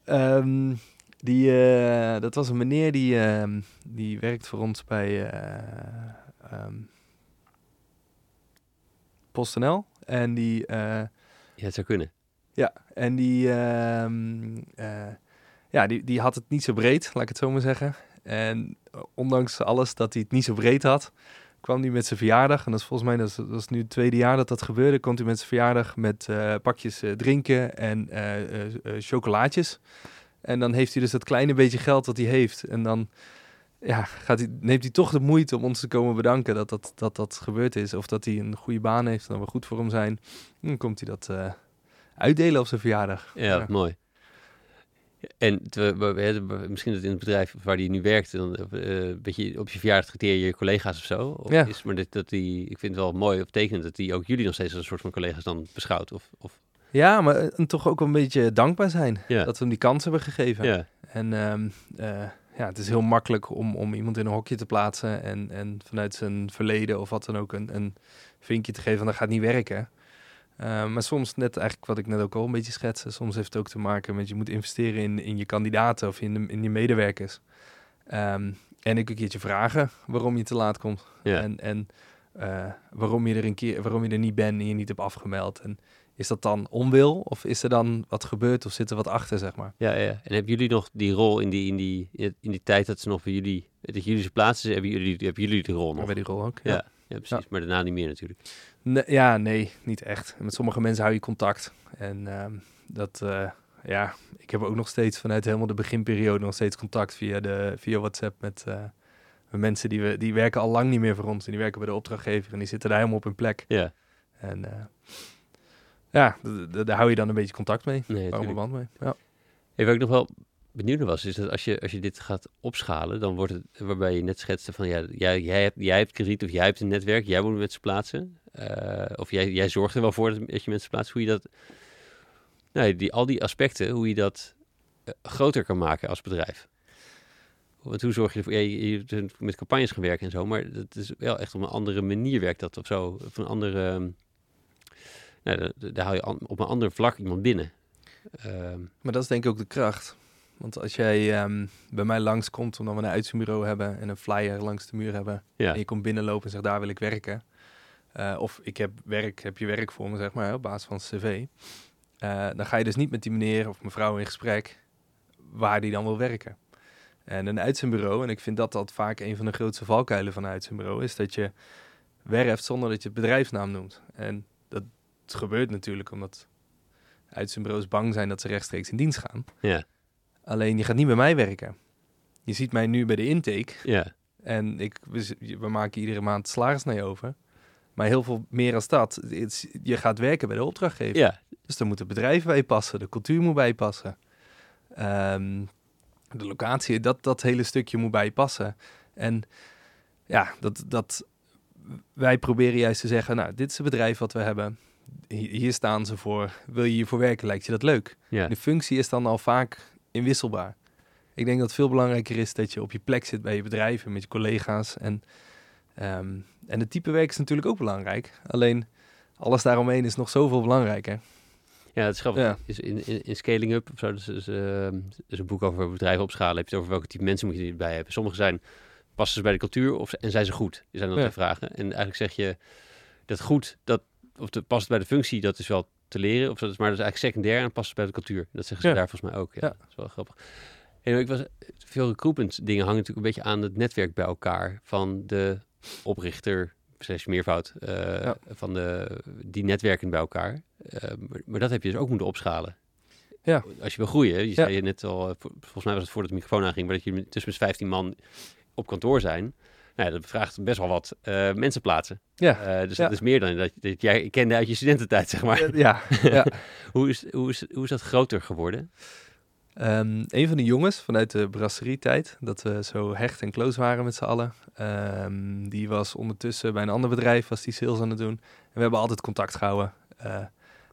[SPEAKER 3] ehm, die, dat was een meneer die, ehm, die werkt voor ons bij ehm, PostNL. En die,
[SPEAKER 2] Ja, het zou kunnen.
[SPEAKER 3] ja, en die, ja, die, die had het niet zo breed, laat ik het zo maar zeggen. En eh, ondanks alles dat hij het niet zo breed had, kwam hij met zijn verjaardag. En dat is volgens mij, dat is, dat is nu het tweede jaar dat dat gebeurde. Komt hij met zijn verjaardag met eh, pakjes eh, drinken en eh, chocolaatjes. En dan heeft hij dus dat kleine beetje geld dat hij heeft. En dan ja, gaat hij, neemt hij toch de moeite om ons te komen bedanken dat dat, dat dat gebeurd is. Of dat hij een goede baan heeft en dat we goed voor hem zijn. Dan komt hij dat uitdelen op zijn verjaardag.
[SPEAKER 2] Ja, mooi. En te- we- we- misschien dat in het bedrijf waar die nu werkt, dan eh, beetje op je verjaardag trakteer je collega's of zo. Of
[SPEAKER 3] Ja.
[SPEAKER 2] is maar dat die, ik vind het wel mooi of tekenend dat die ook jullie nog steeds als een soort van collega's dan beschouwt. Of, of
[SPEAKER 3] Ja, maar eh, en toch ook een beetje dankbaar zijn
[SPEAKER 2] ja.
[SPEAKER 3] dat we hem die kans hebben gegeven.
[SPEAKER 2] ja.
[SPEAKER 3] En ehm, eh, ja, het is heel makkelijk om, om iemand in een hokje te plaatsen en, en vanuit zijn verleden of wat dan ook een, een vinkje te geven van dat gaat niet werken. Eh, maar soms, net eigenlijk wat ik net ook al een beetje schetste, soms heeft het ook te maken met je moet investeren in, in je kandidaten of in, de, in je medewerkers. Ehm, en ik een keertje vragen waarom je te laat komt. En, en eh, waarom, je er een keer, waarom je er niet bent en je niet hebt afgemeld. En is dat dan onwil of is er dan wat gebeurd of zit er wat achter, zeg maar?
[SPEAKER 2] Ja, ja. En hebben jullie nog die rol in die, in die, in die tijd dat ze nog bij jullie, dat jullie ze plaatsen, hebben jullie, hebben jullie die rol nog?
[SPEAKER 3] Bij die rol ook.
[SPEAKER 2] Ja. Ja, precies. Maar daarna niet meer natuurlijk.
[SPEAKER 3] Nee, ja, nee, niet echt. Met sommige mensen hou je contact. En ehm, dat, eh, ja, ik heb ook nog steeds vanuit helemaal de beginperiode nog steeds contact via, de, via WhatsApp met, eh, met mensen die, we, die werken al lang niet meer voor ons. En die werken bij de opdrachtgever en die zitten daar helemaal op hun plek.
[SPEAKER 2] Ja,
[SPEAKER 3] En eh, ja, daar hou je dan een beetje contact mee.
[SPEAKER 2] nee,
[SPEAKER 3] band mee. Ja.
[SPEAKER 2] Even ook nog wel benieuwd was, is dat als je, als je dit gaat opschalen, dan wordt het, waarbij je net schetste van, ja, jij, jij, hebt, jij hebt krediet of jij hebt een netwerk, jij moet mensen plaatsen. eh, of jij, jij zorgt er wel voor dat, dat je mensen plaatst. Hoe je dat, nou, die, al die aspecten, hoe je dat eh, groter kan maken als bedrijf. Want hoe zorg je ervoor, je, je met campagnes gaan werken en zo, maar dat is wel echt op een andere manier werkt dat of zo. Op een andere, nou, daar, hou je op een ander vlak iemand binnen. Ehm,
[SPEAKER 3] Maar dat is denk ik ook de kracht. Want als jij ehm, bij mij langskomt omdat we een uitzendbureau hebben en een flyer langs de muur hebben.
[SPEAKER 2] ja,
[SPEAKER 3] En je komt binnenlopen en zegt daar wil ik werken. Eh, of ik heb werk, heb je werk voor me, zeg maar, op basis van cv. Eh, dan ga je dus niet met die meneer of mevrouw in gesprek waar die dan wil werken. En een uitzendbureau, en ik vind dat dat vaak een van de grootste valkuilen van een uitzendbureau, is dat je werft zonder dat je het bedrijfsnaam noemt. En dat gebeurt natuurlijk omdat uitzendbureaus bang zijn dat ze rechtstreeks in dienst gaan.
[SPEAKER 2] ja,
[SPEAKER 3] Alleen je gaat niet bij mij werken. Je ziet mij nu bij de intake
[SPEAKER 2] ja,
[SPEAKER 3] en ik, we, maken iedere maand salaris naar je over. Maar heel veel meer als dat. Het Je gaat werken bij de opdrachtgever.
[SPEAKER 2] ja,
[SPEAKER 3] Dus daar moet het bedrijf bij passen. De cultuur moet bij passen. Ehm, de locatie, dat, dat hele stukje moet bij passen. En ja, dat, dat, wij proberen juist te zeggen, nou, dit is het bedrijf wat we hebben. Hier, hier staan ze voor. Wil je hiervoor werken? Lijkt je dat leuk?
[SPEAKER 2] ja.
[SPEAKER 3] De functie is dan al vaak inwisselbaar. Ik denk dat het veel belangrijker is dat je op je plek zit bij je bedrijf en met je collega's. En, ehm, en het type werk is natuurlijk ook belangrijk. Alleen alles daaromheen is nog zoveel belangrijker.
[SPEAKER 2] Ja, het is grappig.
[SPEAKER 3] Ja.
[SPEAKER 2] Is in, in, in Scaling Up, of zo, dus, is, ehm, is een boek over bedrijven opschalen. Heb je het over welke type mensen moet je erbij hebben. Sommige zijn, passen ze bij de cultuur of, en zijn ze goed? Zijn dan
[SPEAKER 3] Ja.
[SPEAKER 2] de vragen. En eigenlijk zeg je, dat goed, dat, of de, past bij de functie, dat is wel te leren. Of dat is, maar dat is eigenlijk secundair en past bij de cultuur. Dat zeggen ze
[SPEAKER 3] Ja.
[SPEAKER 2] daar volgens mij ook. Ja,
[SPEAKER 3] Ja.
[SPEAKER 2] Dat is wel grappig. En ik was, veel recruitment dingen hangen natuurlijk een beetje aan het netwerk bij elkaar. Van de oprichter, slash meervoud, eh,
[SPEAKER 3] Ja.
[SPEAKER 2] van de, die netwerken bij elkaar. Eh, maar, maar dat heb je dus ook moeten opschalen.
[SPEAKER 3] Ja.
[SPEAKER 2] Als je wil groeien, je zei je net al, eh, vol- volgens mij was het voordat de microfoon aanging, maar dat je tussen met 15 man op kantoor zijn. Nou ja, dat vraagt best wel wat eh, mensen plaatsen.
[SPEAKER 3] Ja,
[SPEAKER 2] Eh, dus
[SPEAKER 3] Ja.
[SPEAKER 2] dat is meer dan dat, dat jij kende uit je studententijd, zeg maar.
[SPEAKER 3] ja, [laughs] ja.
[SPEAKER 2] Hoe, is, hoe, is, hoe is dat groter geworden?
[SPEAKER 3] Ehm, een van de jongens vanuit de brasserietijd, dat we zo hecht en close waren met z'n allen, ehm, die was ondertussen bij een ander bedrijf, was die sales aan het doen. En we hebben altijd contact gehouden. Eh,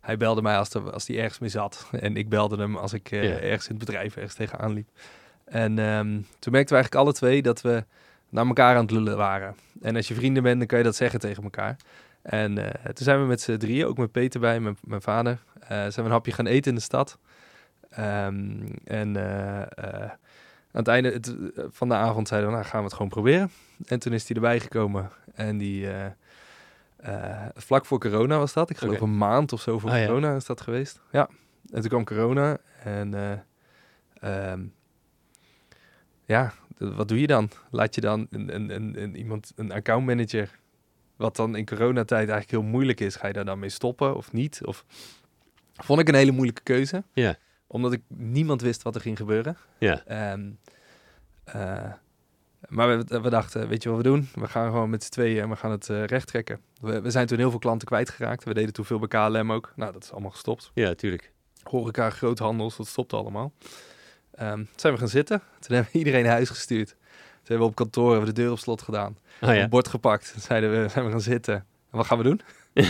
[SPEAKER 3] hij belde mij als, er, als hij ergens mee zat. [laughs] En ik belde hem als ik ergens in het bedrijf ergens tegenaan liep. En ehm, toen merkten we eigenlijk alle twee dat we naar elkaar aan het lullen waren. En als je vrienden bent, dan kan je dat zeggen tegen elkaar. En eh, toen zijn we met z'n drieën, ook met Peter bij, mijn, mijn vader, eh, zijn we een hapje gaan eten in de stad. Ehm, en eh, aan het einde het, van de avond zeiden we, nou gaan we het gewoon proberen. En toen is hij erbij gekomen. En die, vlak voor corona was dat. Ik geloof een maand of zo voor
[SPEAKER 2] Ah, ja.
[SPEAKER 3] corona is dat geweest. Ja. En toen kwam corona. En eh, ehm, ja, wat doe je dan? Laat je dan een, een, een, een, iemand, een accountmanager, wat dan in coronatijd eigenlijk heel moeilijk is, ga je daar dan mee stoppen of niet? Of vond ik een hele moeilijke keuze.
[SPEAKER 2] Ja.
[SPEAKER 3] Omdat ik niemand wist wat er ging gebeuren.
[SPEAKER 2] Ja,
[SPEAKER 3] Ehm, eh, maar we, we dachten, weet je wat we doen? We gaan gewoon met z'n tweeën en we gaan het eh recht trekken. We, we zijn toen heel veel klanten kwijtgeraakt. We deden toen veel bij KLM ook. Nou, dat is allemaal gestopt.
[SPEAKER 2] ja, tuurlijk.
[SPEAKER 3] Horeca, groothandels, dat stopte allemaal. Toen zijn we gaan zitten. Toen hebben we iedereen naar huis gestuurd. Toen hebben we op kantoor hebben we de deur op slot gedaan.
[SPEAKER 2] Oh ja.
[SPEAKER 3] Een bord gepakt. Toen zeiden we, zijn we gaan zitten. En wat gaan we doen? [laughs]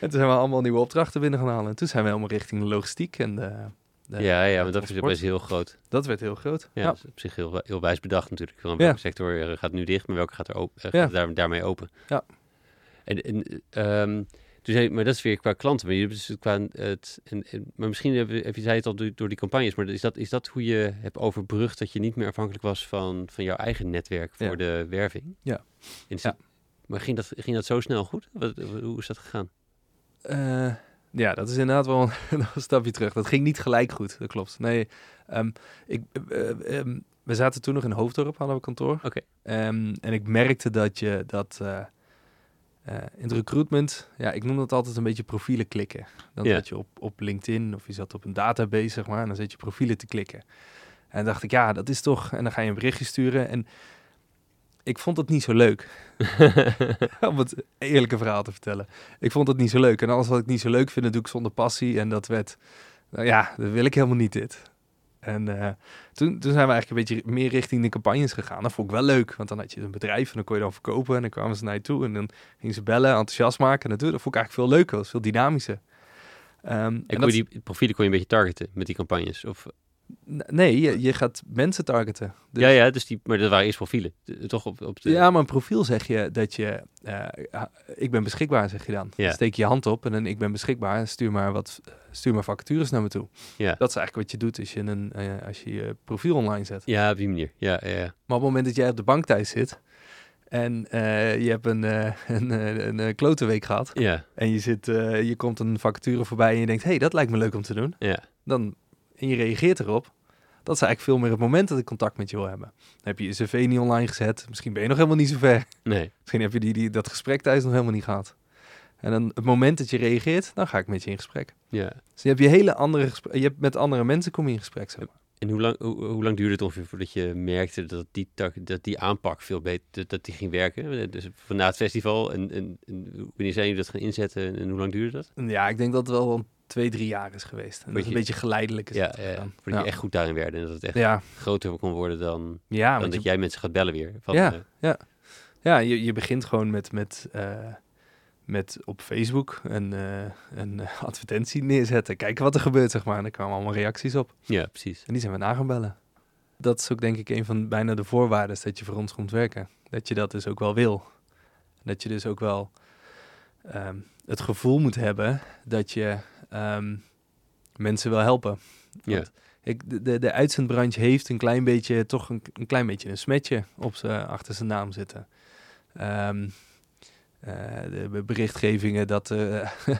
[SPEAKER 3] En toen zijn we allemaal nieuwe opdrachten binnen gaan halen. En toen zijn we helemaal richting de logistiek. En de, de-
[SPEAKER 2] ja, ja, maar dat is best heel groot.
[SPEAKER 3] dat werd heel groot.
[SPEAKER 2] Ja,
[SPEAKER 3] Ja,
[SPEAKER 2] dat is op zich heel, heel wijs bedacht natuurlijk. Van
[SPEAKER 3] Ja.
[SPEAKER 2] welke sector eh, gaat nu dicht, maar welke gaat er open, eh,
[SPEAKER 3] Ja.
[SPEAKER 2] daar, daarmee open.
[SPEAKER 3] Ja.
[SPEAKER 2] En, en ehm, toen zei, maar dat is weer qua klanten. Maar, je hebt dus qua het, en, en- maar misschien heb, je- heb je zei het al door, door die campagnes, maar is dat, is dat hoe je hebt overbrugd dat je niet meer afhankelijk was van, van jouw eigen netwerk voor
[SPEAKER 3] Ja.
[SPEAKER 2] de werving?
[SPEAKER 3] Ja. Ja.
[SPEAKER 2] Maar ging dat, ging dat zo snel goed? Wat, hoe is dat gegaan?
[SPEAKER 3] Eh, ja, dat is inderdaad wel [laughs] een, stapje terug. Dat ging niet gelijk goed, dat klopt. Nee, ehm, ik, eh, eh, ehm, we zaten toen nog in Hoofddorp, hadden we kantoor.
[SPEAKER 2] Oké.
[SPEAKER 3] Ehm, en ik merkte dat je dat eh, in het recruitment, ja, ik noem dat altijd een beetje profielen klikken. Dan zat je op, op LinkedIn of je zat op een database, zeg maar, en dan zet je profielen te klikken. En dacht ik, ja, dat is toch, en dan ga je een berichtje sturen. En ik vond het niet zo leuk. [laughs] Om het eerlijke verhaal te vertellen. Ik vond het niet zo leuk. En alles wat ik niet zo leuk vind, dat doe ik zonder passie. En dat werd, nou ja, dat wil ik helemaal niet dit. En eh, toen, toen zijn we eigenlijk een beetje meer richting de campagnes gegaan. Dat vond ik wel leuk, want dan had je een bedrijf en dan kon je dan verkopen. En dan kwamen ze naar je toe en dan gingen ze bellen, enthousiast maken. En dat, dat vond ik eigenlijk veel leuker, dat was veel dynamischer. Ehm,
[SPEAKER 2] En,
[SPEAKER 3] en dat-
[SPEAKER 2] die profielen kon je een beetje targeten met die campagnes? Of,
[SPEAKER 3] Nee, je, je gaat mensen targeten. Dus-
[SPEAKER 2] ja, ja, dus die, maar dat waren eerst profielen. De- Toch op, op de,
[SPEAKER 3] Ja, maar een profiel zeg je dat je... eh, ik ben beschikbaar, zeg je dan.
[SPEAKER 2] Ja.
[SPEAKER 3] Steek je hand op en dan ik ben beschikbaar. Stuur maar, wat, stuur maar vacatures naar me toe.
[SPEAKER 2] Ja.
[SPEAKER 3] Dat is eigenlijk wat je doet als je, een, eh, als je je profiel online zet.
[SPEAKER 2] ja, op die manier. Ja, ja, ja.
[SPEAKER 3] Maar op het moment dat jij op de bank thuis zit... en eh, je hebt een, eh, [laughs] een, een, klote week gehad...
[SPEAKER 2] Ja,
[SPEAKER 3] en je, zit, je komt een vacature voorbij en je denkt... hé, hey, dat lijkt me leuk om te doen.
[SPEAKER 2] ja.
[SPEAKER 3] dan, en je reageert erop. Dat is eigenlijk veel meer het moment dat ik contact met je wil hebben. Dan heb je je cv niet online gezet. Misschien ben je nog helemaal niet zo ver.
[SPEAKER 2] Nee.
[SPEAKER 3] Misschien heb je die, die, dat gesprek thuis nog helemaal niet gehad. En dan het moment dat je reageert, dan ga ik met je in gesprek.
[SPEAKER 2] Ja.
[SPEAKER 3] Dus je hebt je hele andere. Je hebt met andere mensen kom je in gesprek. Zeg maar.
[SPEAKER 2] En hoe lang, hoe, hoe lang duurde het ongeveer voordat je merkte dat die, dat die aanpak veel beter, dat, die ging werken? Dus van na het festival en, en, en wanneer zijn jullie dat gaan inzetten en hoe lang duurde dat?
[SPEAKER 3] Ja, ik denk dat het wel een twee, drie jaar is geweest. En dat
[SPEAKER 2] je-
[SPEAKER 3] een beetje geleidelijk is
[SPEAKER 2] Ja, ja, ja. voordat
[SPEAKER 3] ja.
[SPEAKER 2] je echt goed daarin werd en dat het echt
[SPEAKER 3] Ja,
[SPEAKER 2] groter kon worden dan,
[SPEAKER 3] ja,
[SPEAKER 2] dan dat
[SPEAKER 3] je,
[SPEAKER 2] jij mensen gaat bellen weer. Van,
[SPEAKER 3] Ja.
[SPEAKER 2] eh,
[SPEAKER 3] ja je, je begint gewoon met, met, eh, met op Facebook een, eh, een advertentie neerzetten. Kijken wat er gebeurt, zeg maar. En er kwamen allemaal reacties op.
[SPEAKER 2] ja, precies.
[SPEAKER 3] En die zijn we na gaan bellen. Dat is ook denk ik een van bijna de voorwaarden dat je voor ons komt werken. Dat je dat dus ook wel wil. Dat je dus ook wel ehm, het gevoel moet hebben dat je ehm, mensen wil helpen.
[SPEAKER 2] Ja.
[SPEAKER 3] Ik, de, de, de uitzendbranche heeft een klein beetje, toch een, een klein beetje een smetje op z'n, achter zijn naam zitten. Ehm, eh, de berichtgevingen dat eh, [laughs]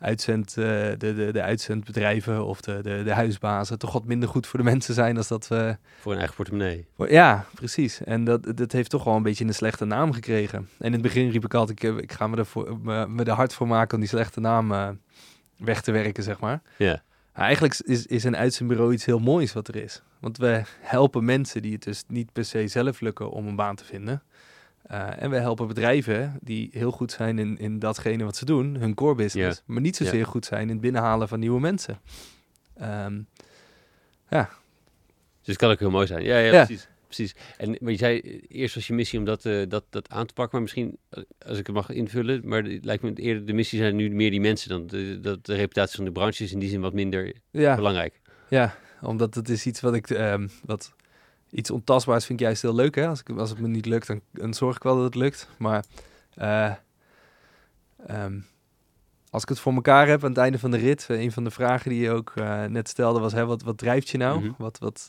[SPEAKER 3] uitzend, eh, de, de, de uitzendbedrijven of de, de, de huisbazen toch wat minder goed voor de mensen zijn als dat we...
[SPEAKER 2] Voor een eigen portemonnee.
[SPEAKER 3] Ja, precies. En dat, dat heeft toch wel een beetje een slechte naam gekregen. En in het begin riep ik altijd, ik, ik ga me er, voor, me, me er hard voor maken om die slechte naam eh, weg te werken, zeg maar.
[SPEAKER 2] Ja,
[SPEAKER 3] eigenlijk is, is een uitzendbureau iets heel moois wat er is. Want we helpen mensen die het dus niet per se zelf lukken om een baan te vinden. Eh, en we helpen bedrijven die heel goed zijn in, in datgene wat ze doen, hun core business. Maar niet zozeer
[SPEAKER 2] Ja.
[SPEAKER 3] goed zijn in het binnenhalen van nieuwe mensen. Ehm,
[SPEAKER 2] dus het kan ook heel mooi zijn. Ja, ja,
[SPEAKER 3] Ja.
[SPEAKER 2] precies. Precies. En maar je zei, eh, eerst was je missie om dat, eh, dat, dat aan te pakken, maar misschien, eh, als ik het mag invullen, maar het lijkt me eerder, de missie zijn nu meer die mensen dan de, dat de reputatie van de branche is in die zin wat minder
[SPEAKER 3] ja,
[SPEAKER 2] belangrijk.
[SPEAKER 3] ja, omdat het is iets wat ik, ehm, wat iets ontastbaars vind ik juist heel leuk. Hè? Als, ik, als het me niet lukt, dan, dan zorg ik wel dat het lukt. Maar eh, ehm, als ik het voor elkaar heb aan het einde van de rit, een van de vragen die je ook net stelde was, hè, wat, wat drijft je nou?
[SPEAKER 2] Mhm.
[SPEAKER 3] Wat, wat,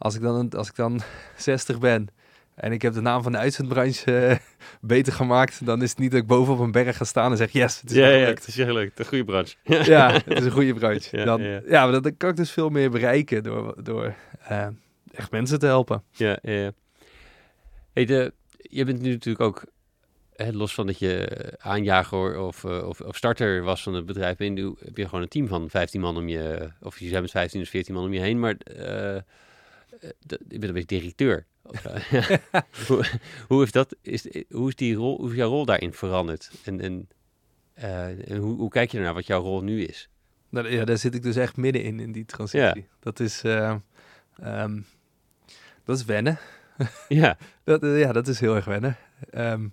[SPEAKER 3] als, ik dan, als ik dan [laughs] 60 ben en ik heb de naam van de uitzendbranche eh, [laughs] beter gemaakt, dan is het niet dat ik boven op een berg ga staan en zeg, yes, het is nou gelukt.
[SPEAKER 2] is gelukt. Een goede branche. [laughs]
[SPEAKER 3] Ja, het is een goede branche.
[SPEAKER 2] Ja,
[SPEAKER 3] dan,
[SPEAKER 2] ja,
[SPEAKER 3] ja,
[SPEAKER 2] ja.
[SPEAKER 3] maar dat, dan kan ik dus veel meer bereiken door, door eh, echt mensen te helpen.
[SPEAKER 2] Ja, ja, ja. Hey, de, je bent nu natuurlijk ook, hè, los van dat je aanjager of, eh, of, of starter was van het bedrijf, ben je, nu heb je gewoon een team van 15 man om je, of je met 15 of 14 man om je heen, maar je bent een beetje directeur. Eh, [laughs] hoe, hoe, is dat, is, hoe, is die rol, hoe is jouw rol daarin veranderd? En, en, eh, en hoe, hoe kijk je ernaar wat jouw rol nu is?
[SPEAKER 3] Nou, ja, daar zit ik dus echt middenin, in die transitie. Dat is, eh, ehm, dat is wennen. [laughs]
[SPEAKER 2] Ja,
[SPEAKER 3] Dat, ja, dat is heel erg wennen. Ehm,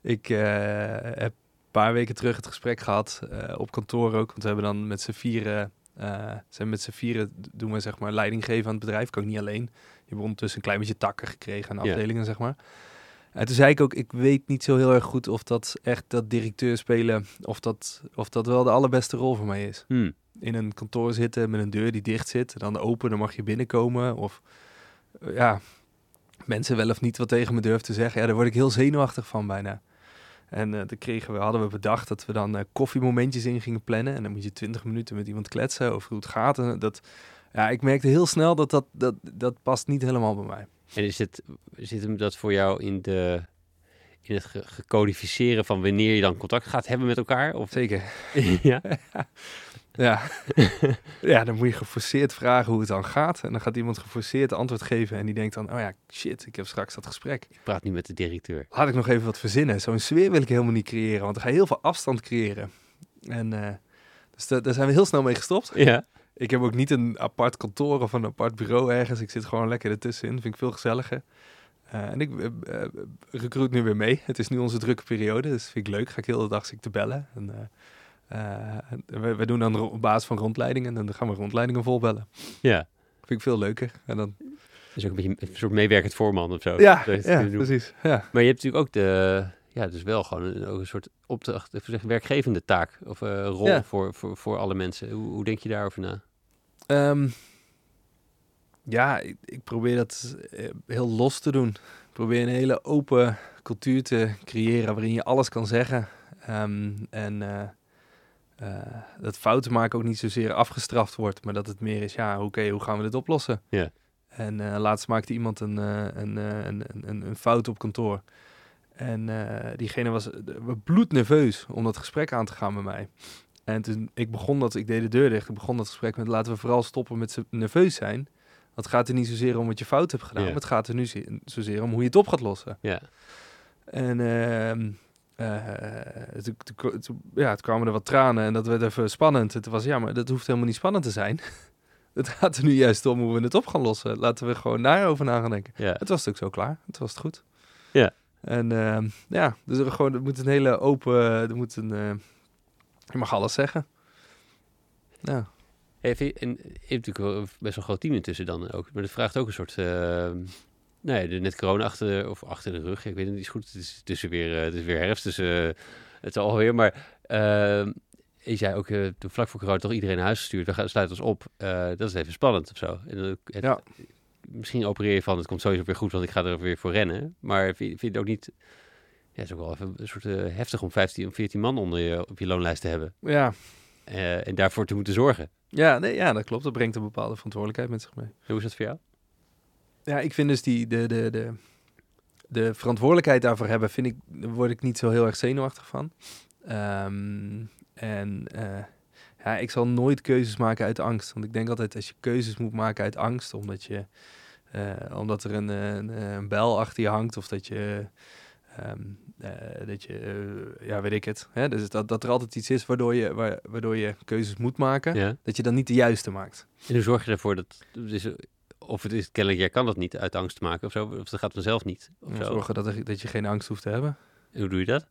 [SPEAKER 3] ik heb een paar weken terug het gesprek gehad, eh, op kantoor ook. Want we hebben dan met z'n vieren, eh, zijn met z'n vieren doen we zeg maar leiding geven aan het bedrijf. Kan ook niet alleen. Je hebt ondertussen een klein beetje takken gekregen aan
[SPEAKER 2] Ja.
[SPEAKER 3] afdelingen, zeg maar. En toen zei ik ook, ik weet niet zo heel erg goed of dat echt dat directeur spelen, of dat, of dat wel de allerbeste rol voor mij is
[SPEAKER 2] hm.
[SPEAKER 3] in een kantoor zitten met een deur die dicht zit, dan open, dan mag je binnenkomen. Of eh, ja, mensen wel of niet wat tegen me durven te zeggen. Ja, daar word ik heel zenuwachtig van bijna. En eh dan kregen we, hadden we bedacht dat we dan eh, koffiemomentjes in gingen plannen. En dan moet je twintig minuten met iemand kletsen over hoe het gaat. En dat, ja, ik merkte heel snel dat dat, dat dat past niet helemaal bij mij.
[SPEAKER 2] En is het, zit hem dat voor jou in, de, in het ge- gecodificeren van wanneer je dan contact gaat hebben met elkaar? Of,
[SPEAKER 3] Zeker. [laughs]
[SPEAKER 2] ja? [laughs]
[SPEAKER 3] Ja. [laughs] ja, dan moet je geforceerd vragen hoe het dan gaat. En dan gaat iemand geforceerd antwoord geven. En die denkt dan, oh ja, shit, ik heb straks dat gesprek.
[SPEAKER 2] Ik praat nu met de directeur.
[SPEAKER 3] laat ik nog even wat verzinnen. Zo'n sfeer wil ik helemaal niet creëren, want dan ga je heel veel afstand creëren. En eh, dus da- daar zijn we heel snel mee gestopt.
[SPEAKER 2] Ja.
[SPEAKER 3] ik heb ook niet een apart kantoor of een apart bureau ergens. Ik zit gewoon lekker ertussenin. Vind ik veel gezelliger. Eh, en ik uh, recruit nu weer mee. Het is nu onze drukke periode, dus vind ik leuk. Ga ik heel de dag zitten te bellen. En, we, we, doen dan op basis van rondleidingen en dan gaan we rondleidingen volbellen.
[SPEAKER 2] Ja.
[SPEAKER 3] Vind ik veel leuker. En dan...
[SPEAKER 2] Dus ook een beetje een soort meewerkend voorman of zo.
[SPEAKER 3] Ja, ja precies. Ja.
[SPEAKER 2] Maar je hebt natuurlijk ook de, ja, dus wel gewoon een, ook een soort opdracht, zeggen, werkgevende taak of rol voor, voor, voor alle mensen. Hoe, hoe denk je daarover na?
[SPEAKER 3] Um, ja, ik, ik, probeer dat eh, heel los te doen. Ik probeer een hele open cultuur te creëren waarin je alles kan zeggen. Um, en uh, uh, dat fouten maken ook niet zozeer afgestraft wordt, maar dat het meer is, ja, oké, okay, hoe gaan we dit oplossen?
[SPEAKER 2] Ja.
[SPEAKER 3] En uh, laatst maakte iemand een, een, een, een, een fout op kantoor. En diegene was bloednerveus om dat gesprek aan te gaan met mij. En toen ik begon dat, ik deed de deur dicht, ik begon dat gesprek met laten we vooral stoppen met nerveus zijn. Want het gaat er niet zozeer om wat je fout hebt gedaan, maar het gaat er nu zozeer om hoe je het op gaat lossen.
[SPEAKER 2] Ja.
[SPEAKER 3] En uh, uh, ja, het kwamen er wat tranen en dat werd even spannend. Het was ja, maar dat hoeft helemaal niet spannend te zijn. [laughs] het gaat er nu juist om hoe we het op gaan lossen. Laten we gewoon daarover na gaan denken.
[SPEAKER 2] Ja.
[SPEAKER 3] Het was natuurlijk zo klaar. Het was het goed.
[SPEAKER 2] Ja.
[SPEAKER 3] En uh, ja, dus er, gewoon, er moet een hele open, er moet een, uh, je mag alles zeggen. Ja.
[SPEAKER 2] Hey, je, en je hebt natuurlijk best wel een groot team intussen dan ook. Maar dat vraagt ook een soort... Uh, nee, net corona achter, of achter de rug. Ik weet het niet goed. Het is, weer, uh, het is weer herfst, dus uh, het is alweer. Maar uh, je zei ook, uh, toen vlak voor corona toch iedereen naar huis gestuurd. We gaan sluiten ons op. Dat is even spannend of zo. En het,
[SPEAKER 3] ja.
[SPEAKER 2] Misschien opereer je van, het komt sowieso weer goed, want ik ga er weer voor rennen. Maar vind, vind je het ook niet ja, het is ook wel even een soort heftig om 15 of 14 man onder je, op je loonlijst te hebben.
[SPEAKER 3] Ja.
[SPEAKER 2] En daarvoor te moeten zorgen.
[SPEAKER 3] Ja, nee, ja, dat klopt. Dat brengt een bepaalde verantwoordelijkheid met zich mee.
[SPEAKER 2] Hoe is dat voor jou?
[SPEAKER 3] Ja, ik vind dus die, de, de, de, de verantwoordelijkheid daarvoor hebben, vind ik, daar word ik niet zo heel erg zenuwachtig van. Um, en uh, ja, ik zal nooit keuzes maken uit angst. Want ik denk altijd, als je keuzes moet maken uit angst, omdat je, omdat er een, een, een bel achter je hangt of dat je Um, uh, dat je, uh, ja, weet ik het. Hè? Dus dat, dat er altijd iets is waardoor je, waar, waardoor je keuzes moet maken,
[SPEAKER 2] ja.
[SPEAKER 3] dat je dan niet de juiste maakt.
[SPEAKER 2] En hoe zorg je ervoor dat, dus, of het is kennelijk, jij kan dat niet uit angst maken of zo, of dat gaat vanzelf niet? Of zo.
[SPEAKER 3] Zorgen dat, er, dat je geen angst hoeft te hebben.
[SPEAKER 2] En hoe doe je dat?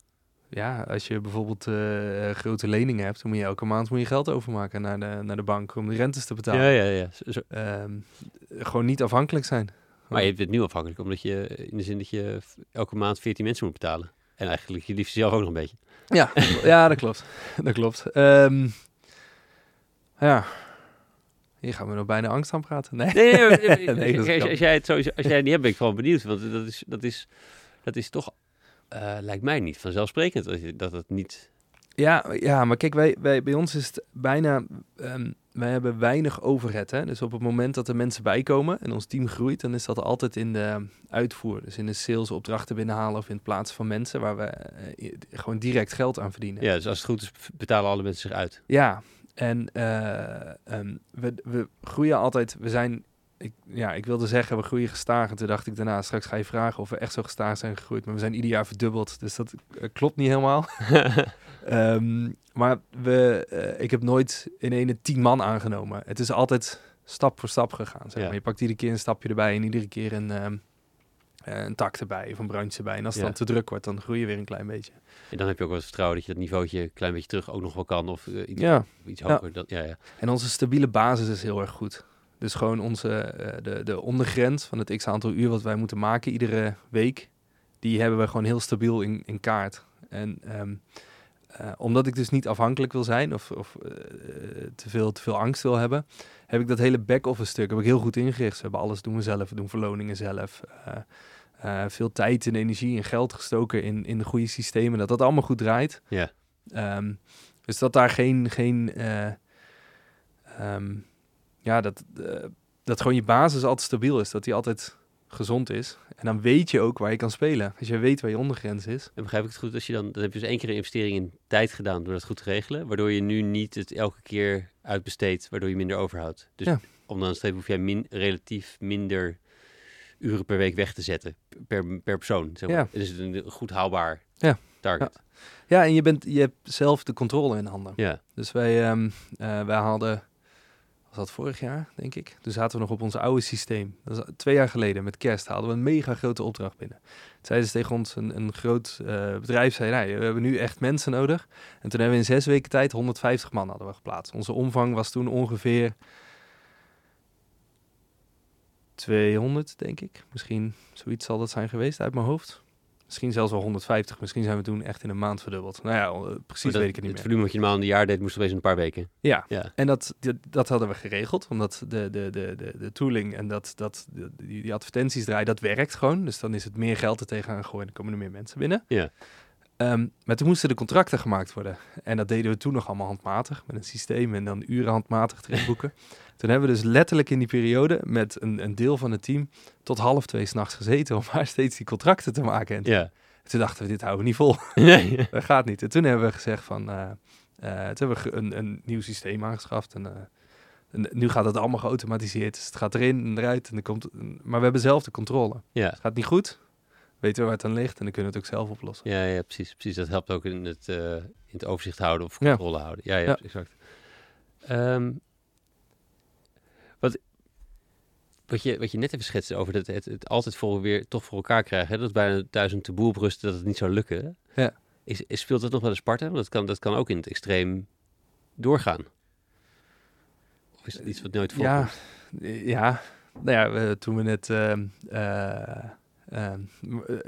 [SPEAKER 3] Ja, als je bijvoorbeeld uh, grote leningen hebt, dan moet je elke maand moet je geld overmaken naar de, naar de bank om de rentes te betalen.
[SPEAKER 2] Ja, ja, ja. Zo,
[SPEAKER 3] um, gewoon niet afhankelijk zijn.
[SPEAKER 2] Maar je het nu afhankelijk, omdat je in de zin dat je elke maand 14 mensen moet betalen. En eigenlijk je liefst zelf ook nog een beetje.
[SPEAKER 3] Ja, [laughs] ja dat klopt. Dat klopt. Um, ja. Hier gaan we nog bijna angst aan praten. Nee,
[SPEAKER 2] nee, nee, [laughs] nee als, als, jij het zo, als jij het niet hebt, ben ik gewoon benieuwd. Want dat is, dat is, dat is toch, uh, lijkt mij niet vanzelfsprekend dat, je, dat het niet...
[SPEAKER 3] Ja, ja, maar kijk, wij, wij, bij ons is het bijna... Um, wij hebben weinig overhead. Hè? Dus op het moment dat er mensen bijkomen en ons team groeit, dan is dat altijd in de uitvoer. Dus in de sales opdrachten binnenhalen of in het plaatsen van mensen waar we uh, gewoon direct geld aan verdienen.
[SPEAKER 2] Ja, dus als het goed is, betalen alle mensen zich uit.
[SPEAKER 3] Ja, en uh, um, we, we groeien altijd, we zijn, ik, ja, ik wilde zeggen we groeien gestaag. En toen dacht ik daarna, straks ga je vragen of we echt zo gestaag zijn gegroeid. Maar we zijn ieder jaar verdubbeld, dus dat uh, klopt niet helemaal. Um, [laughs] maar we, uh, ik heb nooit in ene tien man aangenomen. Het is altijd stap voor stap gegaan. Zeg maar.
[SPEAKER 2] Ja.
[SPEAKER 3] Je pakt iedere keer een stapje erbij en iedere keer een, um, uh, een tak erbij of een branche erbij. En als het
[SPEAKER 2] Ja.
[SPEAKER 3] dan te druk wordt, dan groei je weer een klein beetje.
[SPEAKER 2] En dan heb je ook wel het vertrouwen dat je dat niveautje een klein beetje terug ook nog wel kan. Of uh, iets,
[SPEAKER 3] Ja.
[SPEAKER 2] iets hoger. Dat, ja, ja.
[SPEAKER 3] En onze stabiele basis is heel erg goed. Dus gewoon onze, uh, de, de ondergrens van het x-aantal uur wat wij moeten maken iedere week, die hebben we gewoon heel stabiel in, in kaart. En um, uh, omdat ik dus niet afhankelijk wil zijn of, of uh, te, veel, te veel angst wil hebben, heb ik dat hele back-office stuk heb ik heel goed ingericht. We hebben alles doen we zelf, we doen verloningen zelf. Uh, veel tijd en energie en geld gestoken in, in de goede systemen, dat dat allemaal goed draait.
[SPEAKER 2] Ja.
[SPEAKER 3] Um, dus dat daar geen, geen um, ja, dat, dat gewoon je basis altijd stabiel is, dat die altijd gezond is. En dan weet je ook waar je kan spelen. Als je weet waar je ondergrens is.
[SPEAKER 2] En begrijp ik het goed, als je dan, dan heb je dus één keer een investering in tijd gedaan door dat goed te regelen, waardoor je nu niet het elke keer uitbesteedt, waardoor je minder overhoudt. Dus
[SPEAKER 3] Ja.
[SPEAKER 2] om dan streep hoef jij min, relatief minder uren per week weg te zetten per, per persoon. Zeg maar.
[SPEAKER 3] Ja.
[SPEAKER 2] Dus het is een goed haalbaar
[SPEAKER 3] Ja.
[SPEAKER 2] target.
[SPEAKER 3] Ja, en je, bent, je hebt zelf de controle in handen.
[SPEAKER 2] Ja.
[SPEAKER 3] Dus wij, um, uh, wij hadden was dat vorig jaar, denk ik. Toen zaten we nog op ons oude systeem. Dat was twee jaar geleden, met kerst, hadden we een mega grote opdracht binnen. Toen zeiden ze tegen ons, een, een groot eh, bedrijf zei, nou, we hebben nu echt mensen nodig. En toen hebben we in zes weken tijd 150 man hadden we geplaatst. Onze omvang was toen ongeveer 200, denk ik. Misschien zoiets zal dat zijn geweest uit mijn hoofd. Misschien zelfs wel 150. Misschien zijn we toen echt in een maand verdubbeld. Nou ja, eh, precies
[SPEAKER 2] dat-
[SPEAKER 3] weet ik het niet
[SPEAKER 2] Het
[SPEAKER 3] meer.
[SPEAKER 2] volume wat je normaal in een jaar deed, moest opeens in een paar weken.
[SPEAKER 3] Ja,
[SPEAKER 2] Ja.
[SPEAKER 3] en dat, dat, dat hadden we geregeld, omdat de, de, de, de, de tooling en dat, dat, de- die, die advertenties draaien, dat werkt gewoon. Dus dan is het meer geld er tegenaan gooien en dan komen er meer mensen binnen.
[SPEAKER 2] Ja.
[SPEAKER 3] Ehm, maar toen moesten de contracten gemaakt worden. En dat deden we toen nog allemaal handmatig, met een systeem en dan uren handmatig erin boeken. [laughs] toen hebben we dus letterlijk in die periode met een, een deel van het team tot half twee s'nachts gezeten om [laughs] maar steeds die contracten te maken. En toen dachten we, dit houden we niet vol. [laughs]
[SPEAKER 2] Nee.
[SPEAKER 3] Dat gaat niet. En toen hebben we gezegd van, eh, toen hebben we een, een nieuw systeem aangeschaft. En, eh, en nu gaat het allemaal geautomatiseerd. Dus het gaat erin en eruit. En er komt, maar we hebben zelf de controle.
[SPEAKER 2] Ja.
[SPEAKER 3] Het gaat niet goed, weten we waar het aan ligt en dan kunnen we het ook zelf oplossen.
[SPEAKER 2] Ja, ja, precies, precies. Dat helpt ook in het, eh, in het overzicht houden of
[SPEAKER 3] Ja.
[SPEAKER 2] controle houden. Ja, ja,
[SPEAKER 3] Ja.
[SPEAKER 2] exact. Ehm, wat, wat, je, wat je net even schetste over dat het, het altijd voor weer toch voor elkaar krijgen. Hè? Dat is bijna thuis een taboe oprusten dat het niet zou lukken.
[SPEAKER 3] Ja.
[SPEAKER 2] Is, is, speelt dat nog wel eens Sparta? Want dat kan, dat kan ook in het extreem doorgaan. Of is het iets wat nooit
[SPEAKER 3] Ja,
[SPEAKER 2] voorkomt?
[SPEAKER 3] eh, ja. Nou ja, we- toen we net ehm, eh,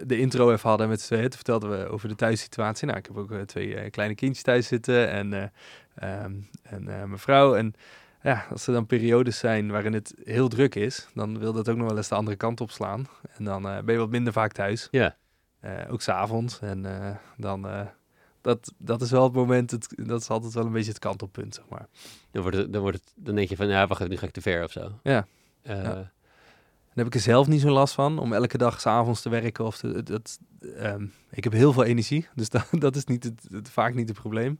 [SPEAKER 3] de intro even hadden met z'n tweeën, toen vertelden we over de thuissituatie. Nou, ik heb ook eh, twee eh, kleine kindjes thuis zitten en, eh, ehm, en eh, mijn vrouw. En ja, als er dan periodes zijn waarin het heel druk is, dan wil dat ook nog wel eens de andere kant op slaan. En dan eh, ben je wat minder vaak thuis.
[SPEAKER 2] Ja.
[SPEAKER 3] Eh, ook s'avonds. En eh, dan, eh, dat, dat is wel het moment, het, dat is altijd wel een beetje het kantelpunt, zeg maar.
[SPEAKER 2] Dan, wordt het, dan, wordt het, dan denk je van, ja, wacht nu ga ik te ver of zo.
[SPEAKER 3] Ja.
[SPEAKER 2] Eh,
[SPEAKER 3] Ja. Dan heb ik er zelf niet zo last van om elke dag s'avonds te werken. Of te, dat, ehm, ik heb heel veel energie, dus dat, [laughs] dat is niet het, het- vaak niet het probleem.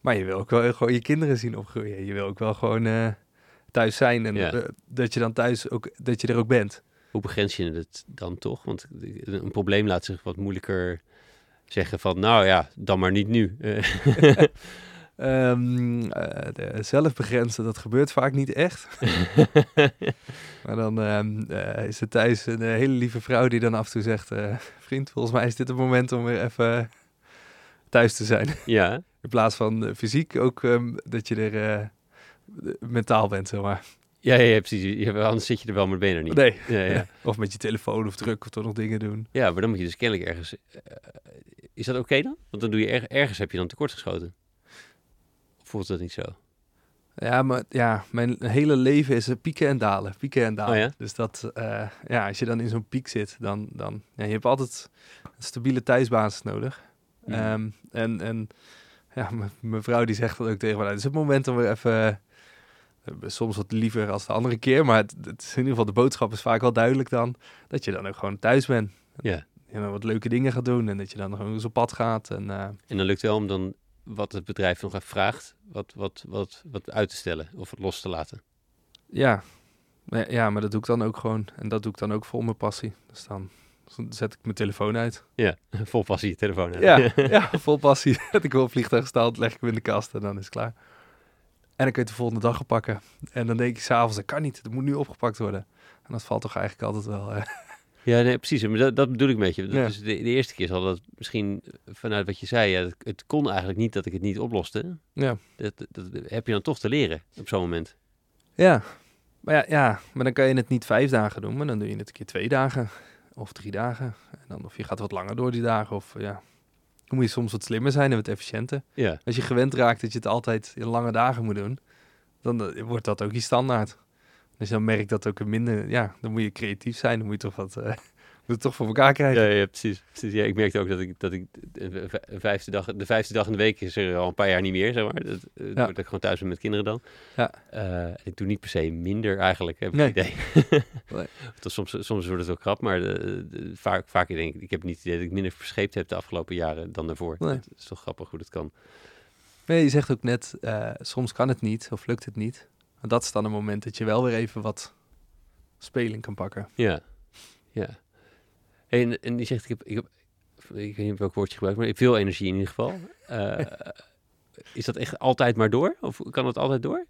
[SPEAKER 3] Maar je wil ook wel gewoon je kinderen zien opgroeien. Je wil ook wel gewoon eh, thuis zijn en
[SPEAKER 2] Ja.
[SPEAKER 3] eh, dat je dan thuis ook, dat je er ook bent.
[SPEAKER 2] Hoe begrens je het dan toch? Want een probleem laat zich wat moeilijker zeggen van, nou ja, dan maar niet nu. [laughs] Eh,
[SPEAKER 3] Ehm, eh, de zelf begrenzen, dat gebeurt vaak niet echt. [laughs] Maar dan ehm, eh, is er thuis een eh, hele lieve vrouw die dan af en toe zegt... vriend, volgens mij is dit het moment om weer even thuis te zijn. [laughs]
[SPEAKER 2] ja,
[SPEAKER 3] In plaats van fysiek ook ehm, dat je er mentaal bent, zeg maar.
[SPEAKER 2] ja, ja, ja, precies. Anders zit je er wel, maar ben je er niet.
[SPEAKER 3] Nee.
[SPEAKER 2] Ja, ja. [laughs]
[SPEAKER 3] Of met je telefoon of druk of toch nog dingen doen.
[SPEAKER 2] ja, maar dan moet je dus kennelijk ergens... is dat oké dan? Want dan doe je er, ergens heb je dan tekortgeschoten. Of voelt dat niet zo?
[SPEAKER 3] Ja, maar ja, mijn hele leven is er pieken en dalen, pieken en dalen.
[SPEAKER 2] Oh ja?
[SPEAKER 3] Dus dat, eh, ja, als je dan in zo'n piek zit, dan, dan ja, je hebt altijd een stabiele thuisbasis nodig.
[SPEAKER 2] Hmm.
[SPEAKER 3] Ehm, en, en ja, mijn vrouw die zegt dat ook tegen me, nou, het is het moment om weer even, eh, soms wat liever als de andere keer, maar het, het is in ieder geval de boodschap is vaak wel duidelijk dan, dat je dan ook gewoon thuis bent.
[SPEAKER 2] Ja.
[SPEAKER 3] En dan wat leuke dingen gaat doen en dat je dan gewoon eens op pad gaat. En, eh,
[SPEAKER 2] En dan lukt het wel om dan wat het bedrijf nog even vraagt, wat, wat, wat, wat uit te stellen of het los te laten.
[SPEAKER 3] Ja. Maar- ja, maar dat doe ik dan ook gewoon. En dat doe ik dan ook vol mijn passie. Dus dan zet ik mijn telefoon uit.
[SPEAKER 2] Ja, [laughs] vol passie je telefoon aan.
[SPEAKER 3] Ja, [laughs] ja vol passie. [laughs] Dat ik wel een vliegtuig staat, leg ik hem in de kast en dan is het klaar. En dan kun je het de volgende dag oppakken. En dan denk ik s'avonds, dat kan niet. Dat moet nu opgepakt worden. En dat valt toch eigenlijk altijd wel... eh,
[SPEAKER 2] Ja, nee, precies. Maar dat, dat bedoel ik een beetje. Dat is de, de eerste keer zal dat misschien vanuit wat je zei, ja, het, het kon eigenlijk niet dat ik het niet oploste.
[SPEAKER 3] ja.
[SPEAKER 2] Dat, dat, dat heb je dan toch te leren op zo'n moment.
[SPEAKER 3] ja. Maar ja, ja, maar dan kan je het niet vijf dagen doen. Maar dan doe je het een keer twee dagen. Of drie dagen. En dan of je gaat wat langer door die dagen. Of ja... Dan moet je soms wat slimmer zijn en wat efficiënter.
[SPEAKER 2] Ja,
[SPEAKER 3] Als je gewend raakt dat je het altijd in lange dagen moet doen, dan eh, wordt dat ook je standaard. Je dan merkt dat ook een minder, ja, dan moet je creatief zijn, dan moet je toch wat, eh, [laughs] moet het toch voor elkaar krijgen.
[SPEAKER 2] ja, ja precies. precies. Ja, ik merkte ook dat ik, dat ik de, vijfde dag, de vijfde dag in de week is er al een paar jaar niet meer, zeg maar. Dat, eh,
[SPEAKER 3] Ja.
[SPEAKER 2] Dat ik gewoon thuis ben met kinderen dan.
[SPEAKER 3] Ja.
[SPEAKER 2] Eh, ik doe niet per se minder eigenlijk, heb ik
[SPEAKER 3] Nee.
[SPEAKER 2] het idee. [laughs]
[SPEAKER 3] Nee. [laughs]
[SPEAKER 2] Soms, soms wordt het wel krap, maar de, de- vaak, vaak denk ik, ik heb niet het idee dat ik minder verscheept heb de afgelopen jaren dan daarvoor.
[SPEAKER 3] Nee.
[SPEAKER 2] Het is toch grappig hoe dat kan.
[SPEAKER 3] Nee, je zegt ook net, soms kan het niet of lukt het niet. Dat is dan een moment dat je wel weer even wat speling kan pakken.
[SPEAKER 2] Ja, ja. En, en die zegt, ik heb, ik heb, ik weet niet welk woordje gebruikt, maar veel energie in ieder geval. [laughs] Eh, is dat echt altijd maar door? Of kan het altijd door?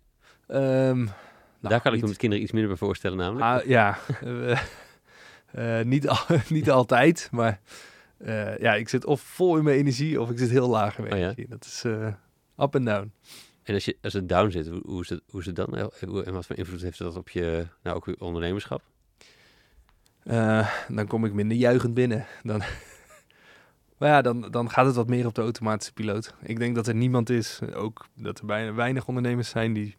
[SPEAKER 3] Ehm, Nou,
[SPEAKER 2] Daar kan ik me met kinderen iets minder bij voorstellen namelijk.
[SPEAKER 3] Ah, ja, [laughs] eh, eh, niet, al, [laughs] niet altijd, maar ja, ik zit of vol in mijn energie of ik zit heel laag in mijn
[SPEAKER 2] Oh ja?
[SPEAKER 3] energie. Dat is up en down.
[SPEAKER 2] En als, je, als het down zit, hoe, is het, hoe is het dan? Hoe- En wat voor invloed heeft dat op je nou, ook je ondernemerschap?
[SPEAKER 3] Eh, dan kom ik minder juichend binnen. Dan, [laughs] maar ja, dan, dan gaat het wat meer op de automatische piloot. Ik denk dat er niemand is, ook dat er bijna weinig ondernemers zijn die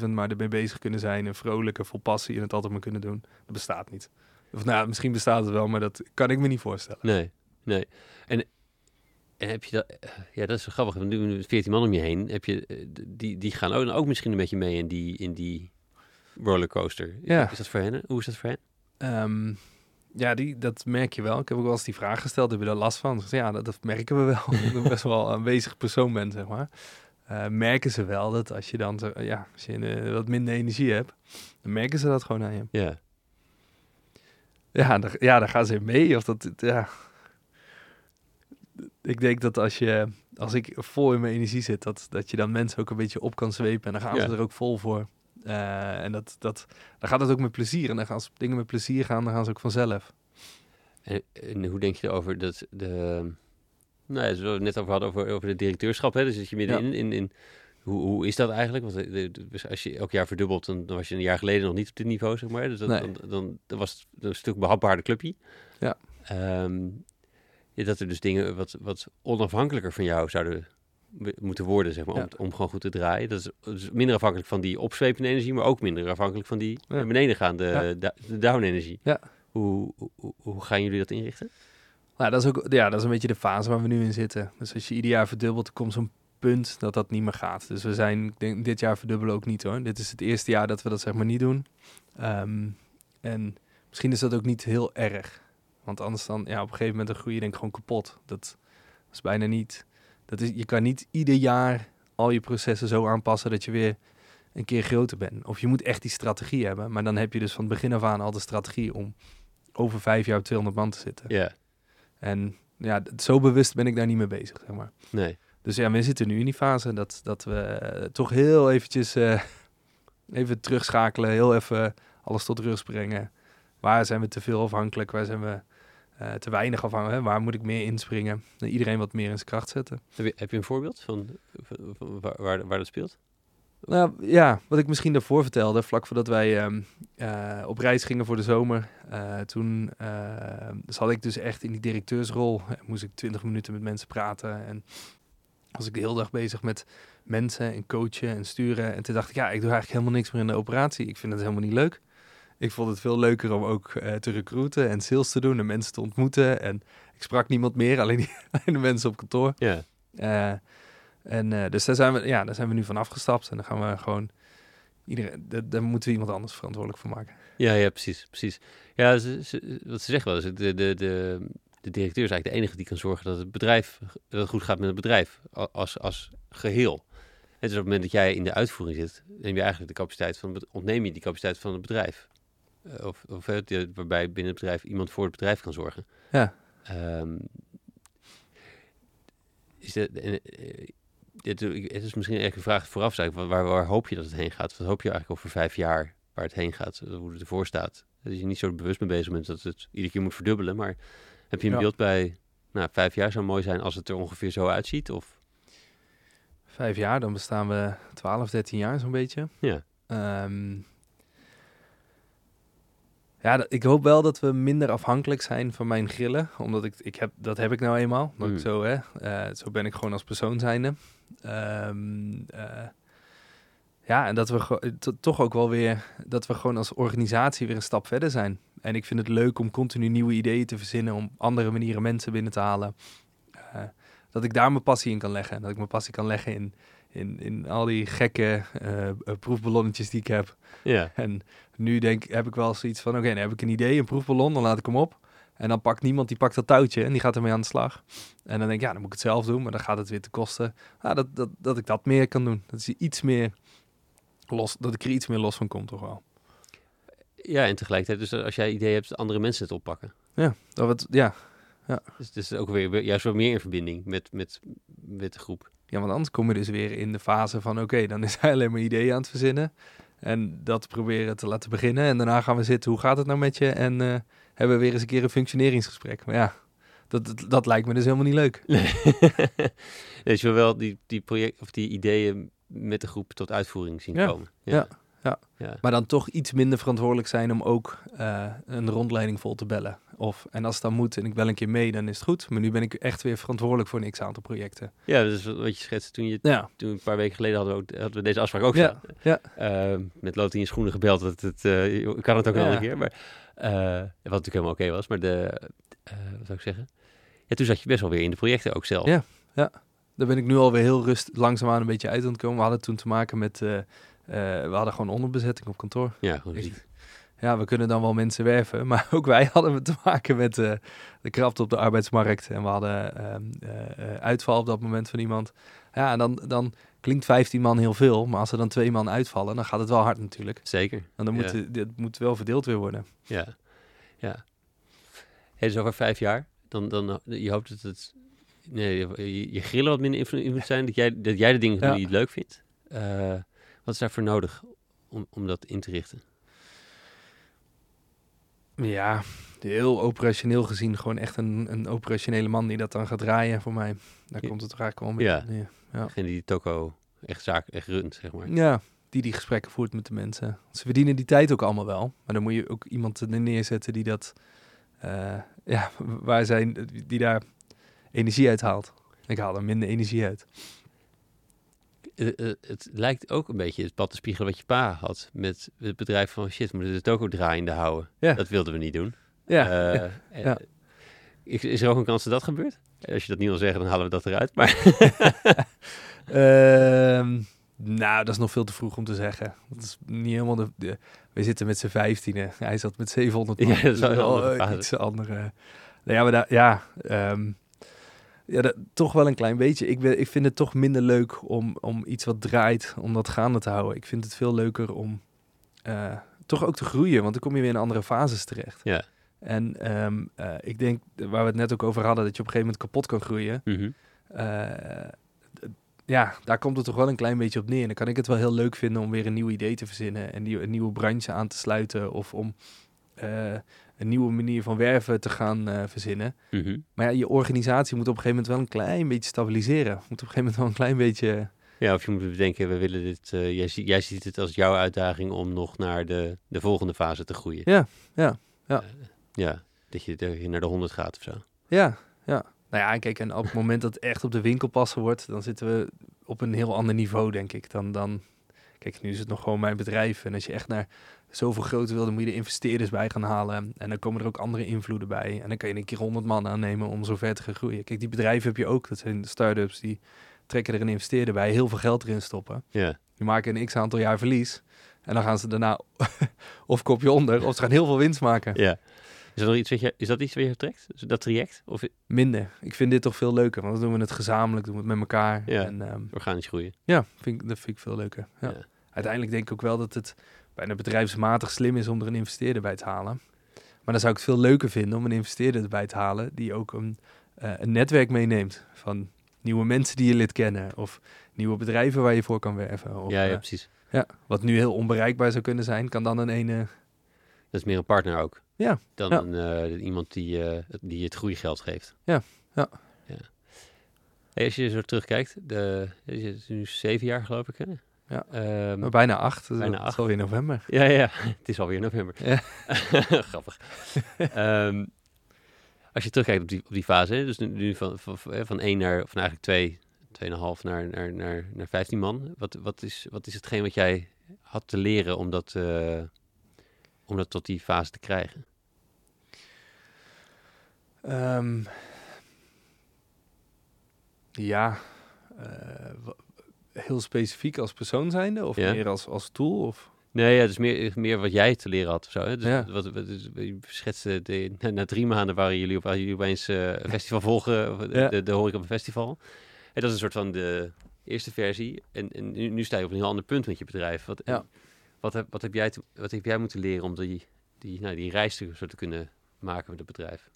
[SPEAKER 3] 24/7 maar ermee bezig kunnen zijn en vrolijk en vol passie en het altijd maar kunnen doen. Dat bestaat niet. Of nou, misschien bestaat het wel, maar dat kan ik me niet voorstellen.
[SPEAKER 2] Nee, nee. En, en heb je dat... eh, Ja, dat is zo grappig. Nu met 14 man om je heen, heb je, eh, die, die gaan ook, ook misschien een beetje mee in die, in die rollercoaster. Is,
[SPEAKER 3] Ja.
[SPEAKER 2] dat- is dat voor hen? Hoe is dat voor hen?
[SPEAKER 3] Ehm, ja, die, dat merk je wel. Ik heb ook wel eens die vraag gesteld, heb je daar last van? Ja, dat, dat merken we wel. [laughs] ik best wel aanwezig persoon ben, zeg maar. Eh, merken ze wel dat als je dan zo- ja, als je wat minder energie hebt, dan merken ze dat gewoon aan je.
[SPEAKER 2] Ja.
[SPEAKER 3] Ja, daar, ja, daar gaan ze mee. Of dat, ja. Ik denk dat als je, als ik vol in mijn energie zit, dat, dat je dan mensen ook een beetje op kan zwepen. En dan gaan
[SPEAKER 2] Ja.
[SPEAKER 3] ze er ook vol voor. Eh, en dat, dat, dan gaat het ook met plezier. En dan gaan ze dingen met plezier gaan, dan gaan ze ook vanzelf.
[SPEAKER 2] En, en hoe denk je erover dat de... Nou, ja, zoals we net over hadden over, over de directeurschap, hè? Dus zit je middenin in, in hoe, hoe is dat eigenlijk? Want de- de- dus als je elk jaar verdubbelt, dan, was je een jaar geleden nog niet op dit niveau, zeg maar. Dus dat,
[SPEAKER 3] Nee.
[SPEAKER 2] dan, dan, dan was het een stuk behapbaarder clubje.
[SPEAKER 3] Ja.
[SPEAKER 2] Ehm, ja, dat er dus dingen wat, wat onafhankelijker van jou zouden moeten worden, zeg maar, om,
[SPEAKER 3] Ja.
[SPEAKER 2] om gewoon goed te draaien. Dat is, dus minder afhankelijk van die opzwepende energie, maar ook minder afhankelijk van die naar beneden gaande down-energie.
[SPEAKER 3] Ja.
[SPEAKER 2] Hoe, hoe, hoe gaan jullie dat inrichten?
[SPEAKER 3] Nou, dat is ook ja, dat is een beetje de fase waar we nu in zitten. Dus als je ieder jaar verdubbelt, er komt zo'n punt dat dat niet meer gaat. Dus we zijn, ik denk, dit jaar verdubbelen ook niet hoor. Dit is het eerste jaar dat we dat zeg maar niet doen. Ehm, en misschien is dat ook niet heel erg. Want anders dan, ja, op een gegeven moment dan groei je denk ik gewoon kapot. Dat is bijna niet, dat is, je kan niet ieder jaar al je processen zo aanpassen dat je weer een keer groter bent. Of je moet echt die strategie hebben. Maar dan heb je dus van het begin af aan al de strategie om over vijf jaar op 200 man te zitten.
[SPEAKER 2] Ja,
[SPEAKER 3] En ja, zo bewust ben ik daar niet mee bezig, zeg maar.
[SPEAKER 2] nee.
[SPEAKER 3] Dus ja, we zitten nu in die fase dat, dat we eh, toch heel eventjes eh, even terugschakelen, heel even alles tot rust brengen. Waar zijn we te veel afhankelijk? Waar zijn we eh, te weinig? Hè? Waar moet ik meer inspringen? En iedereen wat meer in zijn kracht zetten.
[SPEAKER 2] Heb je, heb je een voorbeeld van, van- van waar, waar, waar dat speelt?
[SPEAKER 3] Nou ja, wat ik misschien daarvoor vertelde, vlak voordat wij ehm, eh, op reis gingen voor de zomer. eh, toen eh, zat ik dus echt in die directeursrol. En moest ik 20 minuten met mensen praten. En was ik de hele dag bezig met mensen en coachen en sturen. En toen dacht ik, ja, ik doe eigenlijk helemaal niks meer in de operatie. Ik vind het helemaal niet leuk. Ik vond het veel leuker om ook eh, te recruiten en sales te doen en mensen te ontmoeten. En ik sprak niemand meer, alleen, die, [laughs] alleen de mensen op kantoor.
[SPEAKER 2] Ja,
[SPEAKER 3] Eh, en eh, dus daar zijn, we, ja, daar zijn we nu van afgestapt. En dan gaan we gewoon... Iedereen, daar- moeten we iemand anders verantwoordelijk voor maken.
[SPEAKER 2] ja, ja precies, precies. Ja, ze, ze- wat ze zeggen wel, is de, de, de, de directeur is eigenlijk de enige die kan zorgen dat het bedrijf, dat het goed gaat met het bedrijf als, als geheel. En dus op het moment dat jij in de uitvoering zit, neem je eigenlijk de capaciteit van, het- ontneem je die capaciteit van het bedrijf. Eh, of of waarbij binnen het bedrijf iemand voor het bedrijf kan zorgen.
[SPEAKER 3] Ja.
[SPEAKER 2] Ehm, is de, en, eh, dit, het is misschien echt een vraag vooraf, zeg, ik, waar, waar, hoop je dat het heen gaat? Wat hoop je eigenlijk over vijf jaar waar het heen gaat, eh, hoe het ervoor staat? Dat je niet zo bewust mee bezig bent dat het iedere keer moet verdubbelen, maar heb je een
[SPEAKER 3] Ja.
[SPEAKER 2] beeld bij, nou, vijf jaar zou mooi zijn als het er ongeveer zo uitziet? Of,
[SPEAKER 3] Vijf jaar, dan bestaan we 12, 13 jaar zo'n beetje.
[SPEAKER 2] Ja.
[SPEAKER 3] Ehm, ja, ik hoop wel dat we minder afhankelijk zijn van mijn grillen. Omdat ik, ik heb, dat heb ik nou eenmaal. Ik
[SPEAKER 2] Mm.
[SPEAKER 3] zo, hè, eh, zo ben ik gewoon als persoon zijnde. Ehm, eh, ja, en dat we eh, to- toch ook wel weer, dat we gewoon als organisatie weer een stap verder zijn. En ik vind het leuk om continu nieuwe ideeën te verzinnen, om andere manieren mensen binnen te halen. Dat ik daar mijn passie in kan leggen. En dat ik mijn passie kan leggen in, in, in al die gekke eh, proefballonnetjes die ik heb.
[SPEAKER 2] ja,
[SPEAKER 3] En nu denk, heb ik wel zoiets van, oké, dan heb ik een idee, een proefballon, dan laat ik hem op. En dan pakt niemand, die pakt dat touwtje en die gaat ermee aan de slag. En dan denk ik, ja, dan moet ik het zelf doen, maar dan gaat het weer te kosten. Ah, dat, dat, dat ik dat meer kan doen. Dat is iets meer los, dat ik er iets meer los van kom toch wel.
[SPEAKER 2] ja, en tegelijkertijd, dus als jij idee hebt, andere mensen het oppakken.
[SPEAKER 3] Ja, dat we het, ja.
[SPEAKER 2] Dus het is ook weer juist wat meer in verbinding met, met, met de groep.
[SPEAKER 3] Ja, want anders kom je dus weer in de fase van, oké, dan is [laughs] hij alleen maar ideeën aan het verzinnen. En dat proberen te laten beginnen. En daarna gaan we zitten, hoe gaat het nou met je? En eh, hebben we weer eens een keer een functioneringsgesprek. Maar ja, dat, dat, dat lijkt me dus helemaal niet leuk. [laughs]
[SPEAKER 2] Nee. dus je wil wel die, die, project, of die ideeën met de groep tot uitvoering zien
[SPEAKER 3] Ja,
[SPEAKER 2] komen.
[SPEAKER 3] ja, ja.
[SPEAKER 2] Ja.
[SPEAKER 3] Maar dan toch iets minder verantwoordelijk zijn om ook eh, een rondleiding vol te bellen. Of, en als het dan moet en ik bel een keer mee, dan is het goed. Maar nu ben ik echt weer verantwoordelijk voor een x-aantal projecten.
[SPEAKER 2] Ja, dat is wat je schetste toen je
[SPEAKER 3] Ja,
[SPEAKER 2] toen een paar weken geleden hadden we, ook, hadden we deze afspraak ook
[SPEAKER 3] Ja,
[SPEAKER 2] staan.
[SPEAKER 3] ja.
[SPEAKER 2] Eh, met Lotte in je schoenen gebeld. Dat het, eh, je kan het ook wel
[SPEAKER 3] Ja.
[SPEAKER 2] een keer. Maar, eh, wat natuurlijk helemaal oké was. Maar de, eh, wat zou ik zeggen? Ja, toen zat je best wel weer in de projecten ook zelf.
[SPEAKER 3] Ja. daar ben ik nu alweer heel rust langzaamaan een beetje uit aan het komen. We hadden toen te maken met, eh, eh, we hadden gewoon onderbezetting op kantoor.
[SPEAKER 2] Ja,
[SPEAKER 3] Ik-. Ja, we kunnen dan wel mensen werven, [laughs] maar ook wij hadden te maken met eh, de krapte op de arbeidsmarkt. En we hadden ehm, eh, eh, uitval op dat moment van iemand. Ja, en dan, dan klinkt 15 man heel veel, maar als er dan twee man uitvallen, dan gaat het wel hard natuurlijk.
[SPEAKER 2] Zeker.
[SPEAKER 3] En dan
[SPEAKER 2] Ja.
[SPEAKER 3] moet het, dit moet wel verdeeld weer worden.
[SPEAKER 2] Ja. ja. Hey, dus over vijf jaar, dan, dan je hoopt dat het... Nee, je, je grillen wat minder invloed moet zijn. Dat jij, dat jij de dingen
[SPEAKER 3] Ja.
[SPEAKER 2] die je leuk vindt. Wat is daarvoor nodig om, om dat in te richten?
[SPEAKER 3] Ja, heel operationeel gezien gewoon echt een, een operationele man die dat dan gaat draaien voor mij. Daar
[SPEAKER 2] Ja.
[SPEAKER 3] komt het toch eigenlijk wel een
[SPEAKER 2] Ja.
[SPEAKER 3] beetje. Ja.
[SPEAKER 2] Degene die toko echt zaak, echt runt, zeg maar.
[SPEAKER 3] Ja, die die gesprekken voert met de mensen. Ze verdienen die tijd ook allemaal wel. Maar dan moet je ook iemand er neerzetten die dat... eh, ja, [laughs] waar zijn, die daar energie uit haalt. Ik haal er minder energie uit.
[SPEAKER 2] Het, het, het lijkt ook een beetje het pad te spiegelen wat je pa had met het bedrijf van shit, we moeten de toko draaiende houden.
[SPEAKER 3] Ja.
[SPEAKER 2] Dat wilden we niet doen.
[SPEAKER 3] Ja,
[SPEAKER 2] Eh, eh,
[SPEAKER 3] Ja.
[SPEAKER 2] Is, is er ook een kans dat dat gebeurt? Als je dat niet wil zeggen, dan halen we dat eruit. Maar [laughs]
[SPEAKER 3] Ehm, nou, dat is nog veel te vroeg om te zeggen. Dat is niet helemaal de... de we zitten met z'n vijftienen. Hij zat met 700 man.
[SPEAKER 2] Ja, dat is wel
[SPEAKER 3] eh, iets andere... Nou ja, maar daar, ja, ehm, ja dat, toch wel een klein beetje. Ik, ben, ik vind het toch minder leuk om, om iets wat draait, om dat gaande te houden. Ik vind het veel leuker om eh, toch ook te groeien, want dan kom je weer in andere fases terecht.
[SPEAKER 2] Ja.
[SPEAKER 3] En ehm, eh, ik denk, waar we het net ook over hadden, dat je op een gegeven moment kapot kan groeien.
[SPEAKER 2] Mhm.
[SPEAKER 3] Eh, ja, daar komt het toch wel een klein beetje op neer. En dan kan ik het wel heel leuk vinden om weer een nieuw idee te verzinnen. En nieuw, een nieuwe branche aan te sluiten. Of om een nieuwe manier van werven te gaan eh, verzinnen.
[SPEAKER 2] Mhm.
[SPEAKER 3] Maar ja, je organisatie moet op een gegeven moment wel een klein beetje stabiliseren. Moet op een gegeven moment wel een klein beetje...
[SPEAKER 2] Ja, of je moet bedenken, we willen dit. eh, jij, jij ziet het als jouw uitdaging om nog naar de, de volgende fase te groeien.
[SPEAKER 3] Ja, ja, ja.
[SPEAKER 2] Eh, ja, dat je, dat je naar de 100 gaat of zo.
[SPEAKER 3] Ja, ja. Nou ja, kijk, en op het moment dat het echt op de winkel passen wordt... dan zitten we op een heel ander niveau, denk ik. Dan, dan... Kijk, nu is het nog gewoon mijn bedrijf. En als je echt naar zoveel groter wil, dan moet je er investeerders bij gaan halen. En dan komen er ook andere invloeden bij. En dan kan je een keer 100 man aannemen om zo ver te gaan groeien. Kijk, die bedrijven heb je ook. Dat zijn start-ups die trekken er een investeerder bij, heel veel geld erin stoppen.
[SPEAKER 2] Ja,
[SPEAKER 3] Die maken een x-aantal jaar verlies. En dan gaan ze daarna [laughs] of kopje onder, of ze gaan heel veel winst maken.
[SPEAKER 2] ja. Is, nog iets wat je, is dat iets wat je trekt? Dat traject? Of
[SPEAKER 3] Minder. Ik vind dit toch veel leuker, want dan doen we het gezamenlijk, doen we het met elkaar.
[SPEAKER 2] Ja.
[SPEAKER 3] En ehm,
[SPEAKER 2] organisch groeien?
[SPEAKER 3] ja, vind ik, dat vind ik veel leuker. Ja.
[SPEAKER 2] Ja.
[SPEAKER 3] Uiteindelijk denk ik ook wel dat het bijna bedrijfsmatig slim is om er een investeerder bij te halen. Maar dan zou ik het veel leuker vinden om een investeerder erbij te halen die ook een, eh, een netwerk meeneemt van nieuwe mensen die je lid kennen of nieuwe bedrijven waar je voor kan werven. Of,
[SPEAKER 2] ja, ja,
[SPEAKER 3] eh,
[SPEAKER 2] precies.
[SPEAKER 3] ja, wat nu heel onbereikbaar zou kunnen zijn, kan dan een ene...
[SPEAKER 2] Dat is meer een partner ook.
[SPEAKER 3] Ja,
[SPEAKER 2] Dan
[SPEAKER 3] ja.
[SPEAKER 2] een, eh, iemand die, het- die het groeigeld geeft.
[SPEAKER 3] Ja, ja.
[SPEAKER 2] ja. Hey, als je zo terugkijkt, de, is nu zeven jaar geloof ik, hè?
[SPEAKER 3] Ja. Maar bijna acht, dus
[SPEAKER 2] Bijna acht.
[SPEAKER 3] is alweer november.
[SPEAKER 2] Ja, ja, het is alweer november.
[SPEAKER 3] Ja. [laughs]
[SPEAKER 2] Grappig. Ehm, als je terugkijkt op die, op die fase, hè, dus nu, nu van, van, van van één naar, of eigenlijk twee, tweeënhalf naar, naar, naar, naar 15 man. Wat, wat, is, wat is hetgeen wat jij had te leren om dat, eh, om dat tot die fase te krijgen?
[SPEAKER 3] Ehm, ja, eh, heel specifiek als persoon zijnde of
[SPEAKER 2] Ja.
[SPEAKER 3] meer als, als tool? Of?
[SPEAKER 2] Nee, ja, dus meer, meer wat jij te leren had. of Zo, hè? Dus
[SPEAKER 3] Ja.
[SPEAKER 2] wat, wat, dus, je schetste, de, na, drie maanden waren jullie, op, waren jullie opeens eh, een [laughs] festival volgen, de,
[SPEAKER 3] Ja.
[SPEAKER 2] de, de horeca op een festival. En dat is een soort van de eerste versie. En, en nu, nu sta je op een heel ander punt met je bedrijf. Wat,
[SPEAKER 3] Ja.
[SPEAKER 2] wat, heb, wat, heb, jij te- wat heb jij moeten leren om die, die, nou, die reis te, zo te kunnen maken met het bedrijf?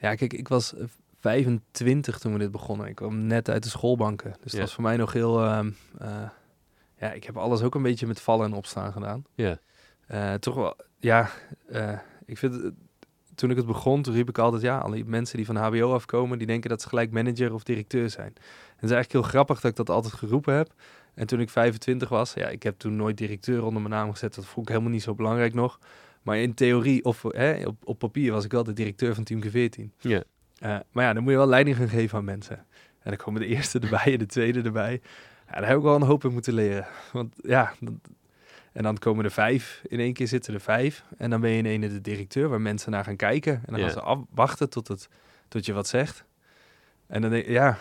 [SPEAKER 3] Ja, kijk, ik was eh, 25 toen we dit begonnen. Ik kwam net uit de schoolbanken. Dus dat was voor mij nog heel... ehm, eh, ja, ik heb alles ook een beetje met vallen en opstaan gedaan.
[SPEAKER 2] Ja.
[SPEAKER 3] Eh, toch wel, ja, eh, ik vind toen ik het begon, toen riep ik altijd, ja, alle mensen die van HBO afkomen, die denken dat ze gelijk manager of directeur zijn. En het is eigenlijk heel grappig dat ik dat altijd geroepen heb. En toen ik 25 was, ja, ik heb toen nooit directeur onder mijn naam gezet, dat vond ik helemaal niet zo belangrijk nog. Maar in theorie, of hè, op, op papier, was ik wel de directeur van Team G14.
[SPEAKER 2] Ja.
[SPEAKER 3] Eh, maar ja, dan moet je wel leiding gaan geven aan mensen. En dan komen de [laughs] eerste erbij en de tweede erbij. Ja, daar heb ik wel een hoop in moeten leren. Want ja, dat- en dan komen er vijf. In één keer zitten er vijf. En dan ben je in ene de directeur waar mensen naar gaan kijken. En dan gaan ze afwachten tot, het, tot je wat zegt. En dan denk ik, ja,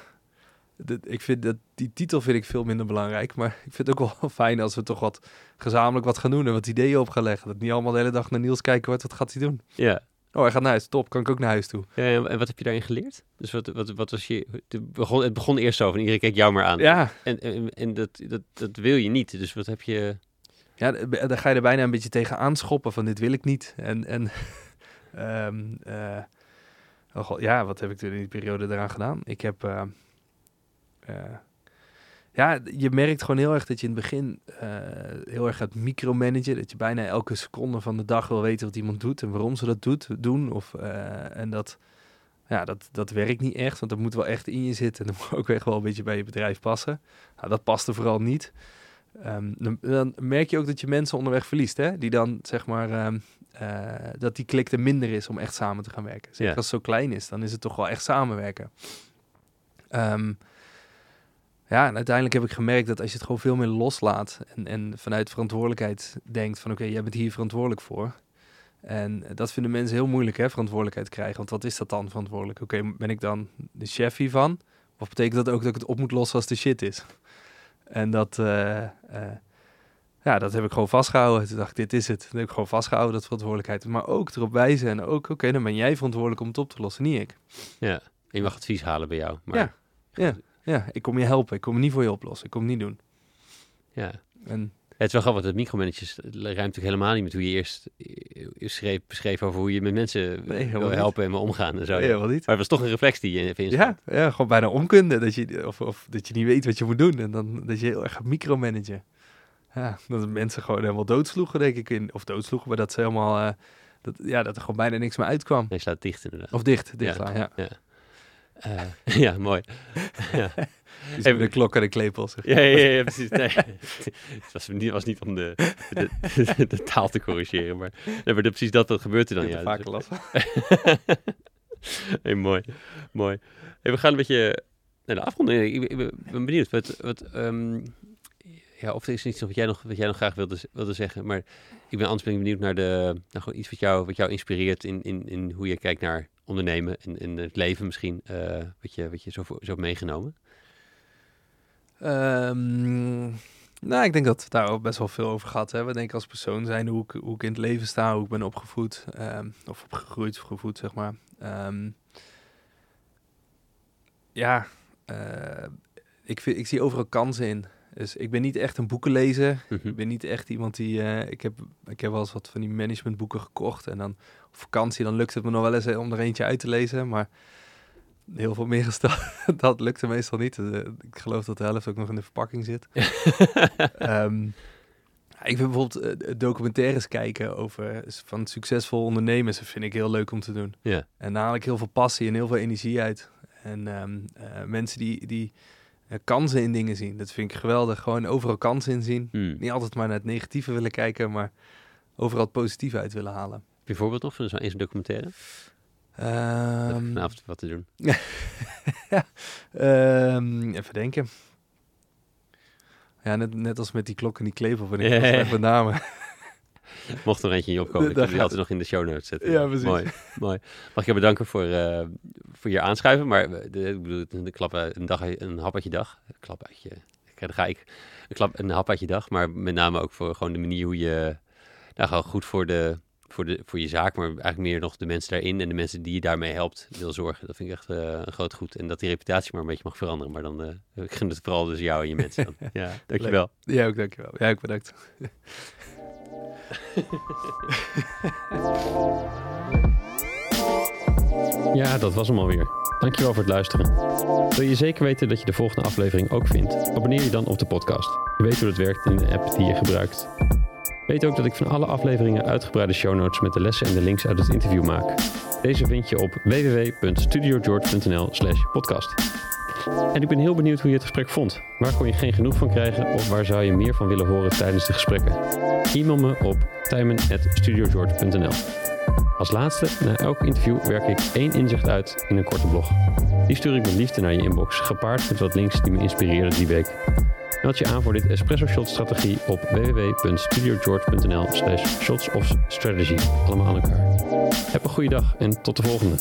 [SPEAKER 3] dit- ik vind dat, die titel vind ik veel minder belangrijk. Maar ik vind het ook wel [laughs] fijn als we toch wat gezamenlijk wat gaan doen. En wat ideeën op gaan leggen. Dat niet allemaal de hele dag naar Niels kijken wordt. Wat gaat hij doen?
[SPEAKER 2] Ja.
[SPEAKER 3] Oh, hij gaat naar huis. Top, kan ik ook naar huis toe.
[SPEAKER 2] Ja, en wat heb je daarin geleerd? Dus wat, wat, wat was je... Het begon, het begon eerst zo van iedereen keek jou maar aan.
[SPEAKER 3] Ja,
[SPEAKER 2] En, en, en dat, dat, dat wil je niet. Dus wat heb je...
[SPEAKER 3] Ja, daar ga je er bijna een beetje tegen aanschoppen van dit wil ik niet. En, en [laughs] ehm, eh, oh god, ja, wat heb ik toen in die periode eraan gedaan? Ik heb, eh, eh, ja, je merkt gewoon heel erg dat je in het begin eh, heel erg gaat micromanagen. Dat je bijna elke seconde van de dag wil weten wat iemand doet en waarom ze dat doet, doen. Of, eh, en dat, ja, dat, dat werkt niet echt, want dat moet wel echt in je zitten. En dat [laughs] moet ook echt wel een beetje bij je bedrijf passen. Nou, dat past er vooral niet. Ehm, dan, dan merk je ook dat je mensen onderweg verliest, hè? Die dan zeg maar ehm, eh, dat die klik er minder is om echt samen te gaan werken. Zeker
[SPEAKER 2] Ja.
[SPEAKER 3] als het zo klein is, dan is het toch wel echt samenwerken. Ehm, ja, en uiteindelijk heb ik gemerkt dat als je het gewoon veel meer loslaat en, en vanuit verantwoordelijkheid denkt van oké, jij bent hier verantwoordelijk voor. En dat vinden mensen heel moeilijk, hè, verantwoordelijkheid krijgen. Want wat is dat dan verantwoordelijk? Oké, ben ik dan de chef hiervan? Of betekent dat ook dat ik het op moet lossen als de shit is? En dat, eh, eh, ja, dat heb ik gewoon vastgehouden. Toen dacht ik, dit is het. Dat heb ik gewoon vastgehouden, dat verantwoordelijkheid. Maar ook erop wijzen en ook, oké, dan ben jij verantwoordelijk om het op te lossen, niet ik.
[SPEAKER 2] Ja. Je mag advies halen bij jou. Maar,
[SPEAKER 3] Ja. Ja, ja, ik kom je helpen. Ik kom het niet voor je oplossen. Ik kom het niet doen.
[SPEAKER 2] ja.
[SPEAKER 3] En
[SPEAKER 2] Het is wel grappig dat micromanagers het ruimt natuurlijk helemaal niet met hoe je eerst eh, schreef, beschreef over hoe je met mensen
[SPEAKER 3] Nee,
[SPEAKER 2] wil
[SPEAKER 3] niet.
[SPEAKER 2] helpen en mee omgaan en zo.
[SPEAKER 3] niet.
[SPEAKER 2] Maar het was toch een reflex die je even in
[SPEAKER 3] Ja, ja, gewoon bijna onkunde. Dat je, of, of dat je niet weet wat je moet doen. En dan dat je heel erg gaat micromanagen. Ja, dat mensen gewoon helemaal doodsloegen, denk ik. In, of doodsloegen, maar dat ze helemaal... eh, dat, ja, dat er gewoon bijna niks meer uitkwam.
[SPEAKER 2] Nee, slaat dicht inderdaad.
[SPEAKER 3] Of dicht, dicht
[SPEAKER 2] Ja.
[SPEAKER 3] slaan, ja.
[SPEAKER 2] Eh, [laughs] ja, mooi. ja.
[SPEAKER 3] Dus
[SPEAKER 2] Even-
[SPEAKER 3] de klok en de klepel. Zeg.
[SPEAKER 2] Ja, ja, ja, precies. Nee. [laughs] het was niet, was niet om de, de, [laughs] de, taal te corrigeren, maar, nee, maar precies dat, dat gebeurt er dan. Ja.
[SPEAKER 3] vaker last
[SPEAKER 2] hey, mooi, mooi. Hey, we gaan een beetje naar de afronding. Ik, ben ben benieuwd. Wat, wat, ehm, ja, of er is iets wat jij nog, wat jij nog graag wilde, wilde zeggen. Maar ik ben anders ben ik benieuwd naar, de, naar gewoon iets wat jou, wat jou inspireert in, in, in hoe je kijkt naar ondernemen en, en het leven misschien. eh, wat, je, wat je zo, zo hebt meegenomen.
[SPEAKER 3] Ehm, nou, ik denk dat we daar ook best wel veel over gehad hebben. Denk ik als persoon zijn, hoe ik, hoe ik in het leven sta, hoe ik ben opgevoed. ehm, of opgegroeid, of gevoed, zeg maar. Ehm, ja, eh, ik, vind, ik zie overal kansen in. Dus ik ben niet echt een boekenlezer.
[SPEAKER 2] Mhm.
[SPEAKER 3] Ik ben niet echt iemand die... eh, ik, heb, ik heb wel eens wat van die managementboeken gekocht. En dan op vakantie, dan lukt het me nog wel eens eh, om er eentje uit te lezen. Maar heel veel meer gesteld, [laughs] dat lukte meestal niet. Eh, ik geloof dat de helft ook nog in de verpakking zit. [laughs] Ehm, ik vind bijvoorbeeld eh, documentaires kijken over van succesvol ondernemers. Dat vind ik heel leuk om te doen.
[SPEAKER 2] Ja.
[SPEAKER 3] En daar haal ik heel veel passie en heel veel energie uit. En ehm, eh, mensen die, die kansen in dingen zien, dat vind ik geweldig. Gewoon overal kansen in zien.
[SPEAKER 2] Hmm.
[SPEAKER 3] Niet altijd maar naar het negatieve willen kijken, maar overal het positieve uit willen halen.
[SPEAKER 2] Heb je een voorbeeld nog van zo'n eens een documentaire?
[SPEAKER 3] Ehm,
[SPEAKER 2] Vanavond wat te doen. [laughs]
[SPEAKER 3] Ehm, even denken. Ja, net, net als met die klok en die klepel ben ik
[SPEAKER 2] Ja, ja, ja.
[SPEAKER 3] met namen. [laughs]
[SPEAKER 2] Mocht er eentje in je opkomen, [laughs] ik kan die altijd nog in de show notes zetten.
[SPEAKER 3] Ja, precies.
[SPEAKER 2] Mooi, mooi. Mag ik je bedanken voor, eh, voor je aanschuiven, maar de, ik bedoel, de klap, uit- een, dag, een hap uit je dag. Een klap uit je, dan ga ik, een, klap, een hap uit je dag, maar met name ook voor gewoon de manier hoe je, nou gewoon goed voor de, voor de, voor je zaak, maar eigenlijk meer nog de mensen daarin en de mensen die je daarmee helpt wil zorgen. Dat vind ik echt eh, een groot goed. En dat die reputatie maar een beetje mag veranderen, maar dan, eh ik gun het vooral dus jou en je mensen. Dan. [laughs] Ja, dankjewel.
[SPEAKER 3] Ja, ook dankjewel. Ja, ook bedankt. [laughs]
[SPEAKER 1] Ja, dat was hem alweer.
[SPEAKER 2] Dankjewel voor het luisteren. Wil je zeker weten dat je de volgende aflevering ook vindt? Abonneer je dan op de podcast. Je weet hoe dat werkt in de app die je gebruikt. Weet ook dat ik van alle afleveringen uitgebreide show notes met de lessen en de links uit het interview maak. Deze vind je op www.studiogeorge.nl slash podcast. En ik ben heel benieuwd hoe je het gesprek vond. Waar kon je geen genoeg van krijgen of waar zou je meer van willen horen tijdens de gesprekken? E-mail me op tijmen.studiogeorge.nl als laatste, na elk interview werk ik één inzicht uit in een korte blog. Die stuur ik met liefde naar je inbox, gepaard met wat links die me inspireerden die week. Meld je aan voor dit Espresso Shot strategie op www.studiogeorge.nl slash shots of strategy. Allemaal aan elkaar. Heb een goede dag en tot de volgende.